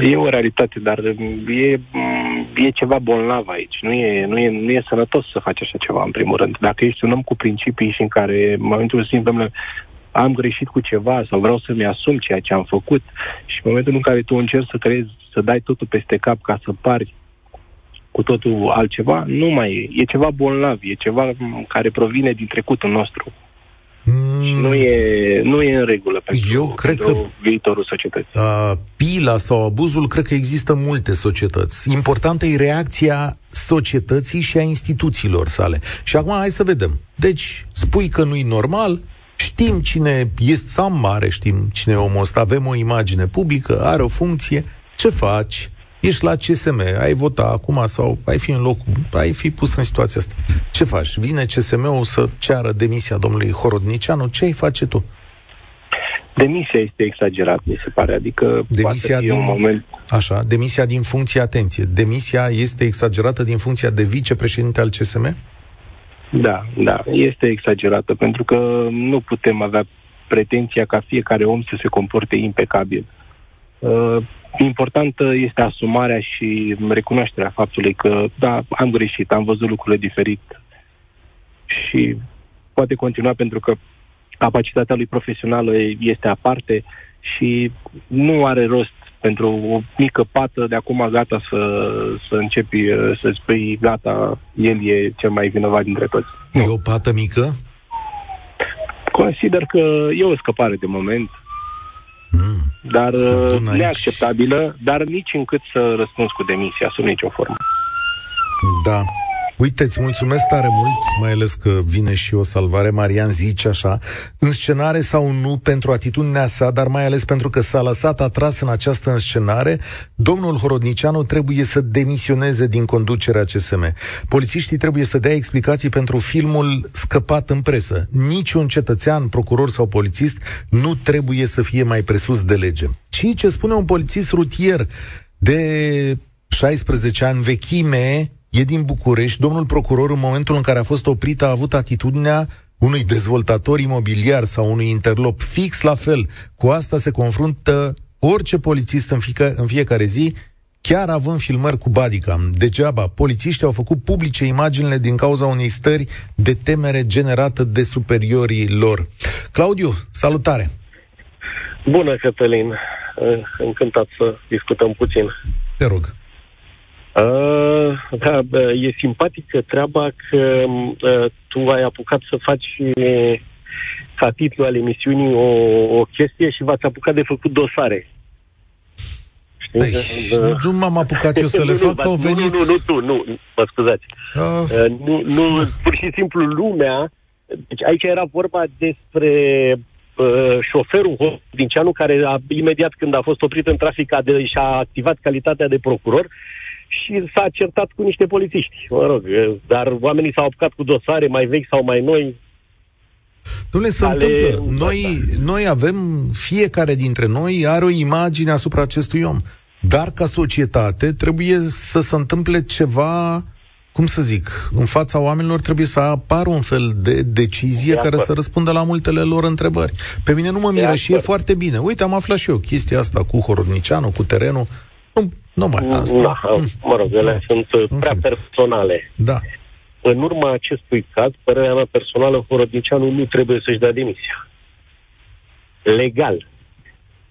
S10: E o realitate, dar e, e ceva bolnav aici. Nu e, nu, e, nu e sănătos să faci așa ceva, în primul rând. Dacă ești un om cu principii și în care, în momentul simplu, domnule, am greșit cu ceva sau vreau să-mi asum ceea ce am făcut și în momentul în care tu încerci să creezi, să dai totul peste cap ca să pari cu totul altceva, nu mai e. E ceva bolnav, e ceva m, care provine din trecutul nostru. Și nu e, nu e în regulă pentru,
S1: Eu cred
S10: pentru
S1: că-
S10: viitorul societății.
S1: Uh, pila sau abuzul, cred că există în multe societăți. Importantă e reacția societății și a instituțiilor sale. Și acum hai să vedem. Deci, spui că nu-i normal, știm cine este, sau mare știm cine e omul ăsta, avem o imagine publică, are o funcție, ce faci? Ești la CSM, ai vota acum sau ai fi în loc, ai fi pus în situația asta. Ce faci? Vine CSM-ul să ceară demisia domnului Horodnicianu, ce ai face tu?
S10: Demisia este exagerat, mi se pare. Adică
S1: Demisia
S10: poate fi
S1: din-
S10: un moment...
S1: Așa, demisia din funcție, atenție, demisia este exagerată din funcția de vicepreședinte al CSM?
S10: Da, da, este exagerată, pentru că nu putem avea pretenția ca fiecare om să se comporte impecabil. Uh, importantă este asumarea și recunoașterea faptului că, da, am greșit, am văzut lucrurile diferit și poate continua pentru că capacitatea lui profesională este aparte și nu are rost pentru o mică pată de acum gata să, să începi uh, să spui gata, el e cel mai vinovat dintre toți.
S1: E o pată mică?
S10: Consider că e o scăpare de moment,
S1: Mm.
S10: dar
S1: Se
S10: uh,
S1: adună aici.
S10: neacceptabilă, dar nici încât să răspunzi cu demisia, sub nicio formă.
S1: Da. Uite, îți mulțumesc tare mult, mai ales că vine și o salvare. Marian zice așa, înscenare sau nu pentru atitudinea sa, dar mai ales pentru că s-a lăsat atras în această înscenare, domnul Horodnicianu trebuie să demisioneze din conducerea CSM. Polițiștii trebuie să dea explicații pentru filmul scăpat în presă. Niciun cetățean, procuror sau polițist nu trebuie să fie mai presus de lege. Și ce spune un polițist rutier de 16 ani vechime, e din București. Domnul procuror, în momentul în care a fost oprit, a avut atitudinea unui dezvoltator imobiliar sau unui interlop. Fix la fel. Cu asta se confruntă orice polițist în, fiecare, în fiecare zi, chiar având filmări cu bodycam. Degeaba, polițiștii au făcut publice imaginile din cauza unei stări de temere generată de superiorii lor. Claudiu, salutare!
S11: Bună, Cătălin. Uh, Încântat să discutăm puțin.
S1: Te rog.
S11: Uh, da, bă, e simpatică treaba că uh, tu ai apucat să faci uh, ca titlu al emisiunii o, o chestie și v-ați apucat de făcut dosare. Știi?
S1: Păi,
S11: Uh,
S1: nu m-am apucat eu să le
S11: nu,
S1: fac,
S11: nu,
S1: au
S11: nu,
S1: venit...
S11: Nu, nu, tu, nu, mă scuzați.
S1: Uh,
S11: Uh, nu, nu, pur și simplu lumea. Deci aici era vorba despre uh, șoferul Dinceanu care a, imediat când a fost oprit în trafic a de, și-a activat calitatea de procuror și s-a certat cu niște polițiști. Mă rog, uh, dar oamenii s-au apucat cu dosare mai vechi sau mai noi.
S1: Dom'le, se
S11: Ale-
S1: întâmplă. Noi, noi avem, fiecare dintre noi are o imagine asupra acestui om. Dar ca societate trebuie să se întâmple ceva, cum să zic, în fața oamenilor trebuie să apară un fel de decizie
S11: De
S1: care
S11: acord.
S1: să răspundă la multele lor întrebări. Pe mine nu mă
S11: De
S1: miră și e
S11: acord.
S1: foarte bine. Uite, am aflat și eu chestia asta cu Horodnicianu, cu terenul. Nu, nu mai asta.
S11: Da, mă rog, ele sunt uh,
S1: În
S11: prea
S1: fine.
S11: personale.
S1: Da.
S11: În urma acestui caz, părerea mea personală, Horodnicianu nu trebuie să-și dea demisia. Legal.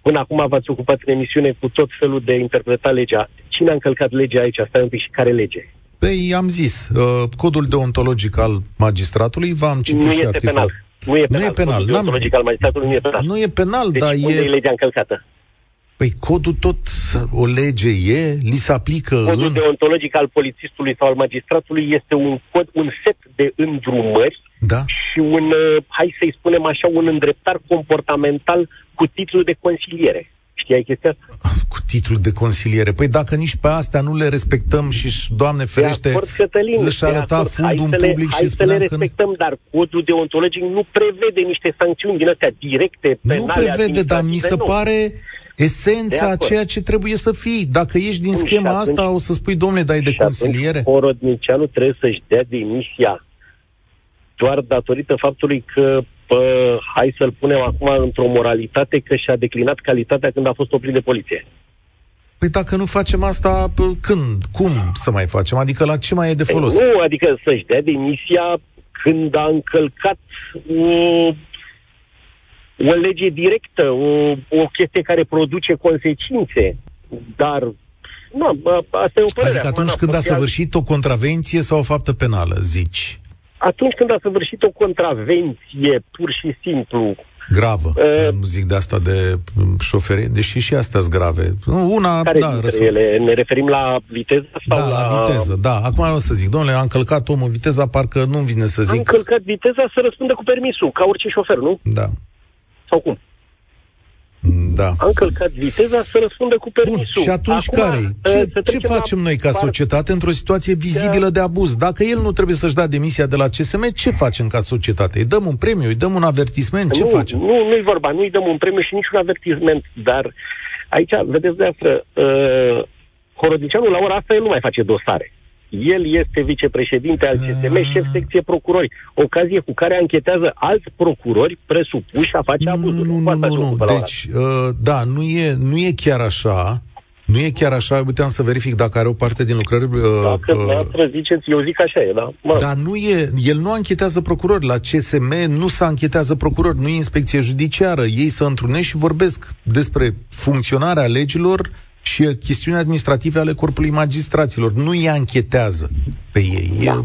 S11: Până acum v-ați ocupat în emisiune cu tot felul de interpretat legea. Cine a încălcat legea aici? Stai un pic și care lege?
S1: Păi, am zis, uh, codul deontologic al magistratului, v-am citit
S11: nu
S1: și
S11: este
S1: articol.
S11: penal. Nu e penal.
S1: Nu e penal,
S11: Codul
S1: n-am-
S11: deontologic al magistratului nu e penal.
S1: Nu e penal,
S11: deci
S1: dar
S11: unde
S1: e...
S11: e legea încălcată?
S1: Păi codul tot o lege e, li se aplică
S11: Codul
S1: în...
S11: deontologic al polițistului sau al magistratului este un cod, un set de îndrumări
S1: Da?
S11: și un, uh, hai să-i spunem așa, un îndreptar comportamental cu titlu de consiliere. Știai chestia asta?
S1: Cu titlul de consiliere. Păi dacă nici pe astea nu le respectăm și, Doamne ferește,
S11: de acord, Cătălin,
S1: își
S11: de
S1: arăta
S11: acord.
S1: fundul
S11: hai
S1: în
S11: să le,
S1: public
S11: hai
S1: și
S11: să le
S1: spuneam că...
S11: respectăm, dar codul deontologic nu prevede niște sancțiuni din astea directe, penale,
S1: Nu prevede, dar mi se
S11: administrative, nu.
S1: pare
S11: De
S1: esența a
S11: acord.
S1: ceea ce trebuie să fii. Dacă ești din
S11: Bun,
S1: schema
S11: și atunci-
S1: asta, o să spui, domnule, dai de
S11: Și atunci
S1: consiliere?
S11: Horodnicianu trebuie să-și dea demisia doar datorită faptului că pă, hai să-l punem acum într-o moralitate că și-a declinat calitatea când a fost oprit de poliție.
S1: Păi dacă nu facem asta, p- când? Cum să mai facem? Adică la ce mai e de
S11: Ei,
S1: folos?
S11: Nu, adică să-și dea demisia când a încălcat o, o lege directă, o, o chestie care produce consecințe. Dar, nu, asta e o părere.
S1: Adică
S11: Acum,
S1: atunci
S11: na,
S1: când a
S11: poate fi alt-
S1: săvârșit o contravenție sau o faptă penală, zici.
S11: atunci când a săvârșit o contravenție pur și simplu
S1: Gravă. Uh, nu zic de asta de șoferi, deși și astea sunt grave. Una,
S11: care
S1: da,
S11: dintre ele? Ne referim la viteză sau
S1: da, la... la viteză, da. Acum o să zic, domnule, a încălcat omul viteza, parcă nu vine să zic... A
S11: încălcat viteza să răspundă cu permisul, ca orice șofer, nu?
S1: Da.
S11: Sau cum?
S1: Da.
S11: A încălcat viteza să răspundă cu permisul.
S1: Bun, și atunci care Ce, ce facem noi ca societate într-o situație vizibilă de abuz? Dacă el nu trebuie să-și dea demisia de la CSM, ce facem ca societate? Îi dăm un premiu, îi dăm un avertisment? Ce
S11: nu,
S1: facem?
S11: Nu, nu-i vorba, nu-i dăm un premiu și niciun avertisment, dar aici, vedeți de asta, uh, Horodicianul la ora asta el nu mai face dosare. El este vicepreședinte al CSM, ah. șef secție procurori. Ocazie cu care anchetează alți procurori presupuși a face abuzuri.
S1: Nu, nu, nu, nu. Deci, uh, da, nu e, nu e chiar așa. Nu e chiar așa, uiteam să verific dacă are o parte din lucrări... Uh,
S11: dacă uh, ziceți, eu zic așa e, da?
S1: Mă. Dar nu e, el nu anchetează procurori. La CSM nu se anchetează procurori, nu e inspecție judiciară. Ei se întrunesc și vorbesc despre funcționarea legilor și chestiuni administrative ale corpului magistraților. Nu îi anchetează pe ei. Da.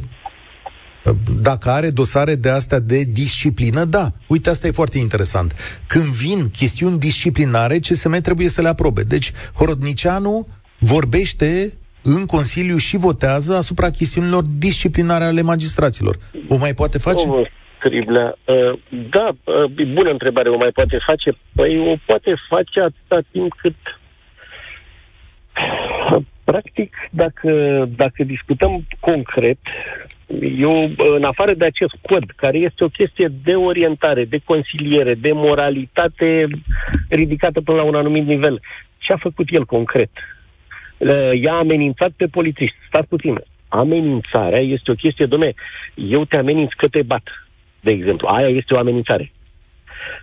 S1: Dacă are dosare de astea de disciplină, da. Uite, asta e foarte interesant. Când vin chestiuni disciplinare, CSM trebuie să le aprobe. Deci, Horodnicianu vorbește în Consiliu și votează asupra chestiunilor disciplinare ale magistraților. O mai poate face?
S11: O, Triblea, uh, da, uh, bună întrebare, o mai poate face? Păi o poate face atâta timp cât Practic, dacă, dacă discutăm concret, eu, în afară de acest cod, care este o chestie de orientare, de consiliere, de moralitate ridicată până la un anumit nivel, ce a făcut el concret? I-a amenințat pe polițiști. Stați puțin. Amenințarea este o chestie, domne, eu te ameninț că te bat, de exemplu. Aia este o amenințare.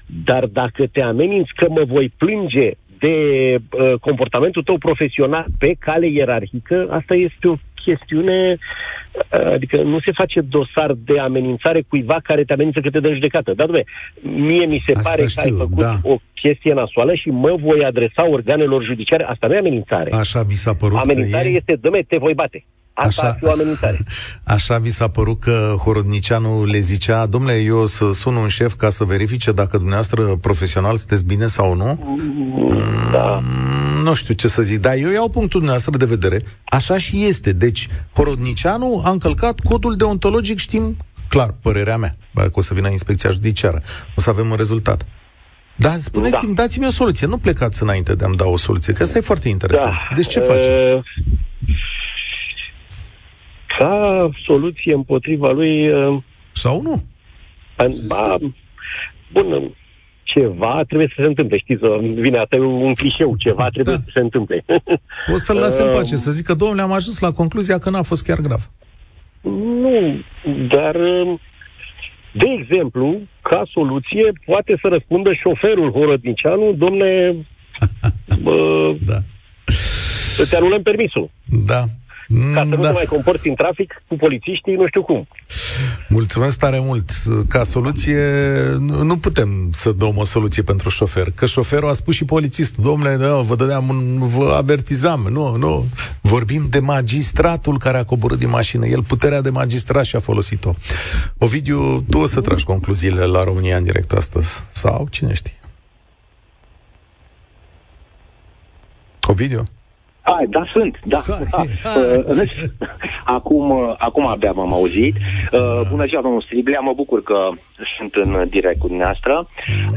S11: Dar dacă te ameninți că mă voi plânge de uh, comportamentul tău profesional pe cale ierarhică, asta este o chestiune, uh, adică nu se face dosar de amenințare cuiva care te amenință că te dă judecată. Dar, dumne, mie mi se asta pare știu, că ai făcut da. o chestie nasoală și mă voi adresa organelor judiciare. Asta nu e amenințare.
S1: Așa vi s-a părut
S11: Amenințare e... este, dumne, te voi bate. Asta așa, o amenințare.
S1: Așa vi s-a părut că Horodnicianu le zicea, domnule, eu să sun un șef ca să verifice dacă dumneavoastră profesional sunteți bine sau nu?
S11: Da.
S1: Mm, nu știu ce să zic, dar eu iau punctul dumneavoastră de vedere. Așa și este. Deci, Horodnicianu a încălcat codul deontologic, știm clar, părerea mea, că o să vină inspecția judiciară. O să avem un rezultat. Dar spuneți-mi, da. dați-mi o soluție. Nu plecați înainte de a-mi da o soluție, că asta e foarte interesant. Da. Deci ce facem? Uh
S11: ca soluție împotriva lui... Uh,
S1: Sau nu?
S11: Ba, bun, ceva trebuie să se întâmple. Știți, vine asta un clișeu, ceva trebuie da. să se întâmple.
S1: O să-l lase în pace, să zică, domnule, am ajuns la concluzia că n-a fost chiar grav.
S11: Nu, dar, uh, de exemplu, ca soluție, poate să răspundă șoferul Horodnicianu, domne, bă, da. te anulăm permisul.
S1: Da.
S11: Ca să nu da. te mai comporți în trafic cu polițiștii, nu știu cum.
S1: Mulțumesc tare mult. Ca soluție, nu putem să dăm o soluție pentru șofer. Că șoferul a spus și polițistul, domnule, da, vă dădeam, un, vă avertizam. Nu, nu. Vorbim de magistratul care a coborât din mașină. El puterea de magistrat și a folosit-o. Ovidiu, tu o să tragi concluziile la România în direct astăzi. Sau cine știe? Ovidiu?
S12: Ai, da, sunt, da. da. Uh, acum, uh, acum abia m-am auzit. Uh, bună ziua, domnul Striblea, mă bucur că sunt în direct cu dumneavoastră.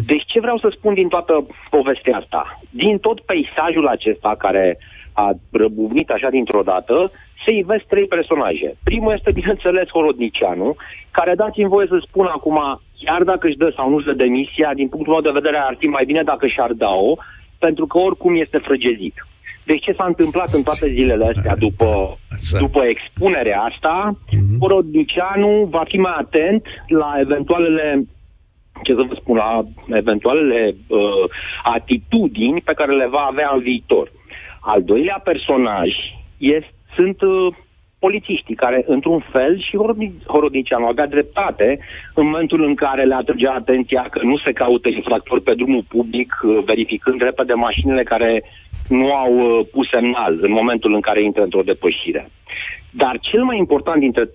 S12: Deci ce vreau să spun din toată povestea asta? Din tot peisajul acesta care a răbuvnit așa dintr-o dată, se ivesc trei personaje. Primul este, bineînțeles, Horodnicianu, care dați-mi voie să spun acum, chiar dacă își dă sau nu își dă demisia, din punctul meu de vedere ar fi mai bine dacă și-ar da-o, pentru că oricum este frăgezit. Deci ce s-a întâmplat în toate zilele astea după, după expunerea asta, uh-huh. va fi mai atent la eventualele ce să vă spun, la eventualele uh, atitudini pe care le va avea în viitor. Al doilea personaj este, sunt uh, polițiștii care, într-un fel, și Horodnicianu avea dreptate în momentul în care le atrăgea atenția că nu se caută infractori pe drumul public, uh, verificând repede mașinile care nu au uh, pus semnal în momentul în care intră într-o depășire. Dar cel mai important dintre,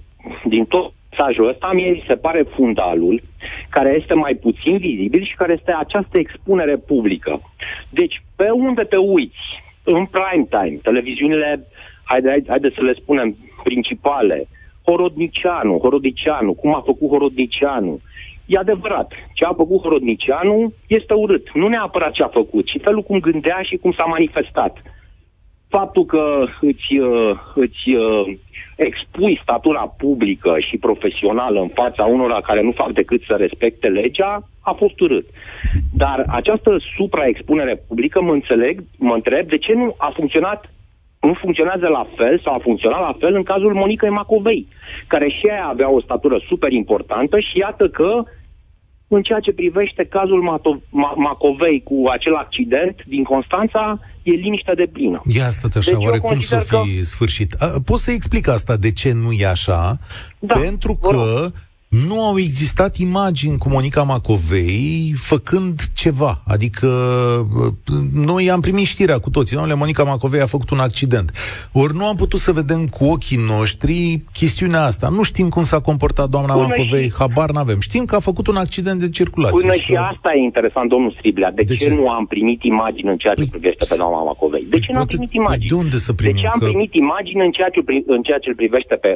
S12: din tot mesajul ăsta mie se pare fundalul care este mai puțin vizibil și care este această expunere publică. Deci, pe unde te uiți, în prime time, televiziunile, haide, haide, haide să le spunem, principale, Horodnicianu, Horodnicianu, cum a făcut Horodnicianu, E adevărat, ce a făcut Horodnicianu este urât. Nu neapărat ce a făcut, ci felul cum gândea și cum s-a manifestat. Faptul că îți, uh, îți uh, expui statura publică și profesională în fața unora care nu fac decât să respecte legea, a fost urât. Dar această supraexpunere publică, mă înțeleg, mă întreb, de ce nu a funcționat nu funcționează la fel sau a funcționat la fel în cazul Monicăi Macovei, care și ea avea o statură super importantă și iată că în ceea ce privește cazul Mato- Ma- Macovei cu acel accident din Constanța, e liniște de plină.
S1: Ia stați așa, deci oare cum să fi că... sfârșit? A, poți să explic asta, de ce nu e așa? Da, Pentru că nu au existat imagini cu Monica Macovei făcând ceva. Adică noi am primit știrea cu toții. Domnule, Monica Macovei a făcut un accident. Ori nu am putut să vedem cu ochii noștri chestiunea asta. Nu știm cum s-a comportat doamna Până Macovei, și... habar n-avem. Știm că a făcut un accident de circulație.
S12: Până și, că... asta e interesant, domnul Striblea. De, de ce, ce nu am primit imagini în ceea ce păi, privește pe doamna Macovei? De ce nu am primit imagini?
S1: De unde să primim?
S12: De ce am
S1: că...
S12: primit imagini în ceea ce, în ceea ce privește pe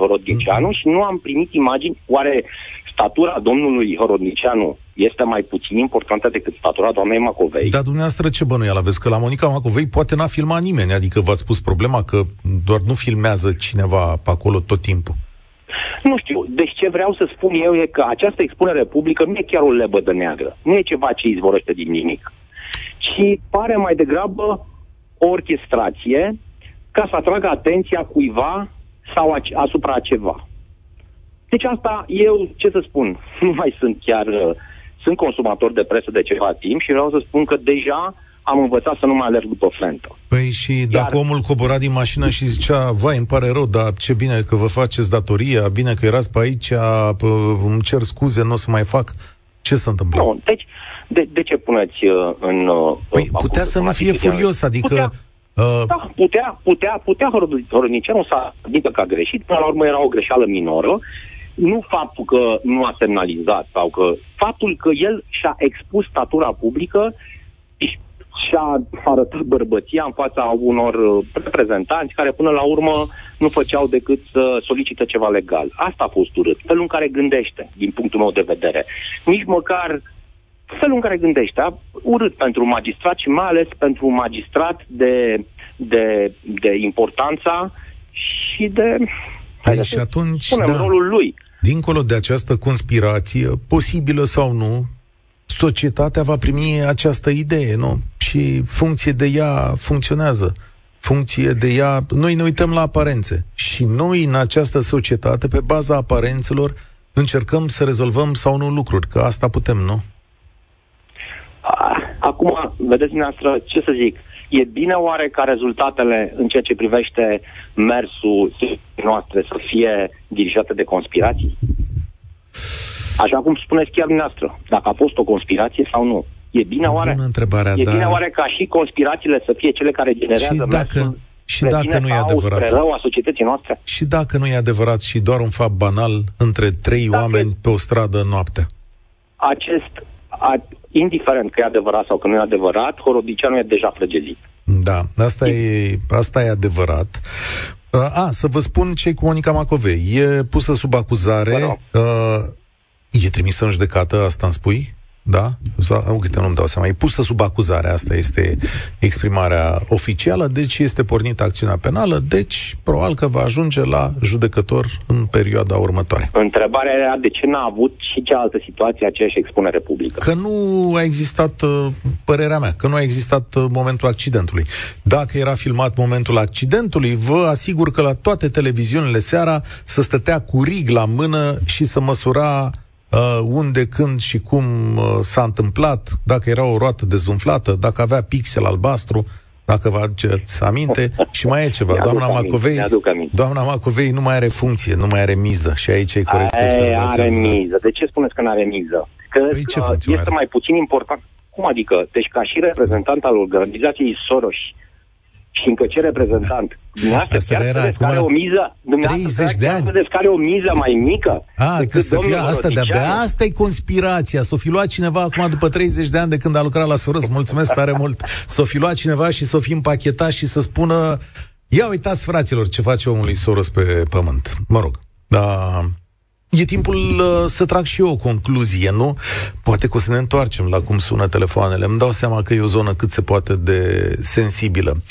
S12: Horodnicianu mm-hmm. și nu am primit imagini Oare statura domnului Horodnicianu este mai puțin importantă decât statura doamnei Macovei?
S1: Dar dumneavoastră ce bănuială aveți? Că la Monica Macovei poate n-a filmat nimeni, adică v-ați spus problema că doar nu filmează cineva pe acolo tot timpul.
S12: Nu știu. Deci ce vreau să spun eu e că această expunere publică nu e chiar o lebădă neagră. Nu e ceva ce izvorăște din nimic. Ci pare mai degrabă o orchestrație ca să atragă atenția cuiva sau asupra ceva. Deci asta, eu, ce să spun, nu mai sunt chiar... Uh, sunt consumator de presă de ceva timp și vreau să spun că deja am învățat să nu mai alerg după flentă.
S1: Păi și Iar... dacă omul cobora din mașină și zicea, vai, îmi pare rău, dar ce bine că vă faceți datoria, bine că erați pe aici, îmi cer scuze, nu o să mai fac, ce se întâmplă?
S12: Nu, deci, de, de ce puneți uh, în... Uh,
S1: păi putea să nu fie furios, adică... Putea,
S12: uh... Da, putea, putea, putea Horoniceanu să adică că a greșit, până la urmă era o greșeală minoră nu faptul că nu a semnalizat sau că faptul că el și-a expus statura publică și-a arătat bărbăția în fața unor uh, reprezentanți care până la urmă nu făceau decât să solicite ceva legal. Asta a fost urât. Felul în care gândește, din punctul meu de vedere. Nici măcar felul în care gândește. Urât pentru magistrat și mai ales pentru un magistrat de, de, de importanța și de...
S1: Păi și atunci,
S12: da. rolul lui.
S1: Dincolo de această conspirație, posibilă sau nu, societatea va primi această idee, nu? Și funcție de ea funcționează. Funcție de ea, noi ne uităm la aparențe și noi în această societate, pe baza aparențelor, încercăm să rezolvăm sau nu lucruri, că asta putem, nu?
S12: Acum, vedeți dumneavoastră, ce să zic, E bine oare ca rezultatele în ceea ce privește mersul noastre să fie dirijate de conspirații? Așa cum spuneți chiar dumneavoastră, dacă a fost o conspirație sau nu. E bine oare?
S1: întrebarea,
S12: e bine oare ca și conspirațiile să fie cele care generează și dacă, mersul
S1: și dacă nu e adevărat.
S12: rău a societății noastre?
S1: Și dacă nu e adevărat și doar un fapt banal între trei dacă oameni pe o stradă noapte?
S12: Acest, a, indiferent că e adevărat sau că nu e adevărat, Horodicianu e deja frăgezit.
S1: Da, asta e, asta e adevărat. A, să vă spun ce cu Monica Macovei. E pusă sub acuzare, uh, e trimisă în judecată, asta îmi spui? Da? Uite, nu-mi dau seama. E pusă sub acuzare, asta este exprimarea oficială, deci este pornită acțiunea penală, deci probabil că va ajunge la judecător în perioada următoare.
S12: Întrebarea era de ce n-a avut și cealaltă situație aceeași expunere publică?
S1: Că nu a existat, uh, părerea mea, că nu a existat uh, momentul accidentului. Dacă era filmat momentul accidentului, vă asigur că la toate televiziunile seara să stătea cu rig la mână și să măsura uh, unde, când și cum uh, s-a întâmplat, dacă era o roată dezumflată, dacă avea pixel albastru, dacă vă aduceți aminte, și mai e ceva. Doamna Macovei, doamna Macovei nu mai are funcție, nu mai are miză și aici e corect
S12: Aia are miză. De ce spuneți că nu are miză? Că păi ce uh, este are? mai puțin important. Cum adică? Deci ca și reprezentant al organizației Soros, și încă ce reprezentant. Dumneavoastră
S1: Asta
S12: chiar
S1: era
S12: credeți că
S1: acum
S12: are o miză? Dumneavoastră
S1: 30 de
S12: chiar
S1: ani.
S12: credeți că are o miză mai mică?
S1: A,
S12: decât
S1: că să fie
S12: domnul
S1: asta de-abia,
S12: Rodicianu?
S1: asta e conspirația. S-o fi luat cineva acum după 30 de ani de când a lucrat la Soros, mulțumesc tare mult. S-o fi luat cineva și s-o fi împachetat și să spună ia uitați fraților ce face omul lui Soros pe pământ. Mă rog, da, E timpul uh, să trag și eu o concluzie, nu? Poate că o să ne întoarcem la cum sună telefoanele. Îmi dau seama că e o zonă cât se poate de sensibilă.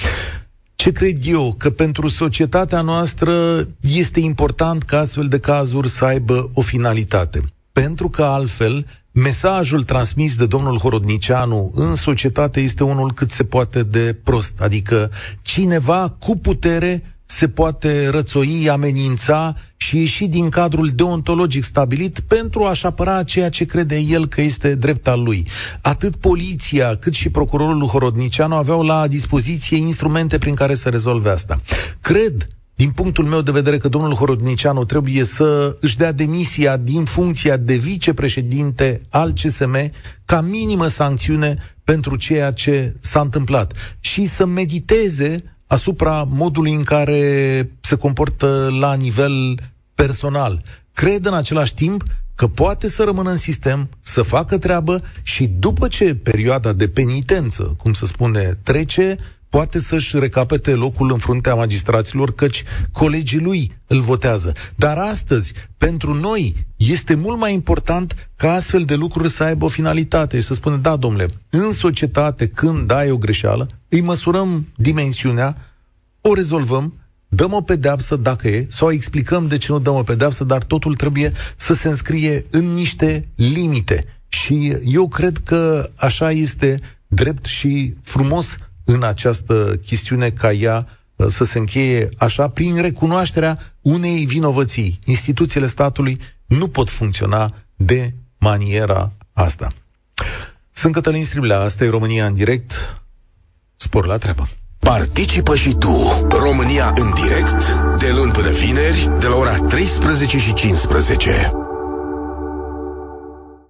S1: Ce cred eu? Că pentru societatea noastră este important ca astfel de cazuri să aibă o finalitate. Pentru că altfel, mesajul transmis de domnul Horodnicianu în societate este unul cât se poate de prost. Adică cineva cu putere se poate rățoi, amenința și ieși din cadrul deontologic stabilit pentru a-și apăra ceea ce crede el că este drept al lui. Atât poliția cât și procurorul Horodnicianu aveau la dispoziție instrumente prin care să rezolve asta. Cred din punctul meu de vedere că domnul Horodnicianu trebuie să își dea demisia din funcția de vicepreședinte al CSM ca minimă sancțiune pentru ceea ce s-a întâmplat și să mediteze asupra modului în care se comportă la nivel personal. Cred în același timp că poate să rămână în sistem, să facă treabă și după ce perioada de penitență, cum se spune, trece, poate să-și recapete locul în fruntea magistraților, căci colegii lui îl votează. Dar astăzi, pentru noi, este mult mai important ca astfel de lucruri să aibă o finalitate și să spună, da, domnule, în societate, când ai o greșeală, îi măsurăm dimensiunea, o rezolvăm, dăm o pedeapsă dacă e, sau explicăm de ce nu dăm o pedeapsă, dar totul trebuie să se înscrie în niște limite. Și eu cred că așa este drept și frumos în această chestiune ca ea uh, să se încheie așa prin recunoașterea unei vinovății. Instituțiile statului nu pot funcționa de maniera asta. Sunt Cătălin Striblea, asta e România în direct. Spor la treabă!
S5: Participă și tu, România în direct, de luni până vineri, de la ora 13 și 15.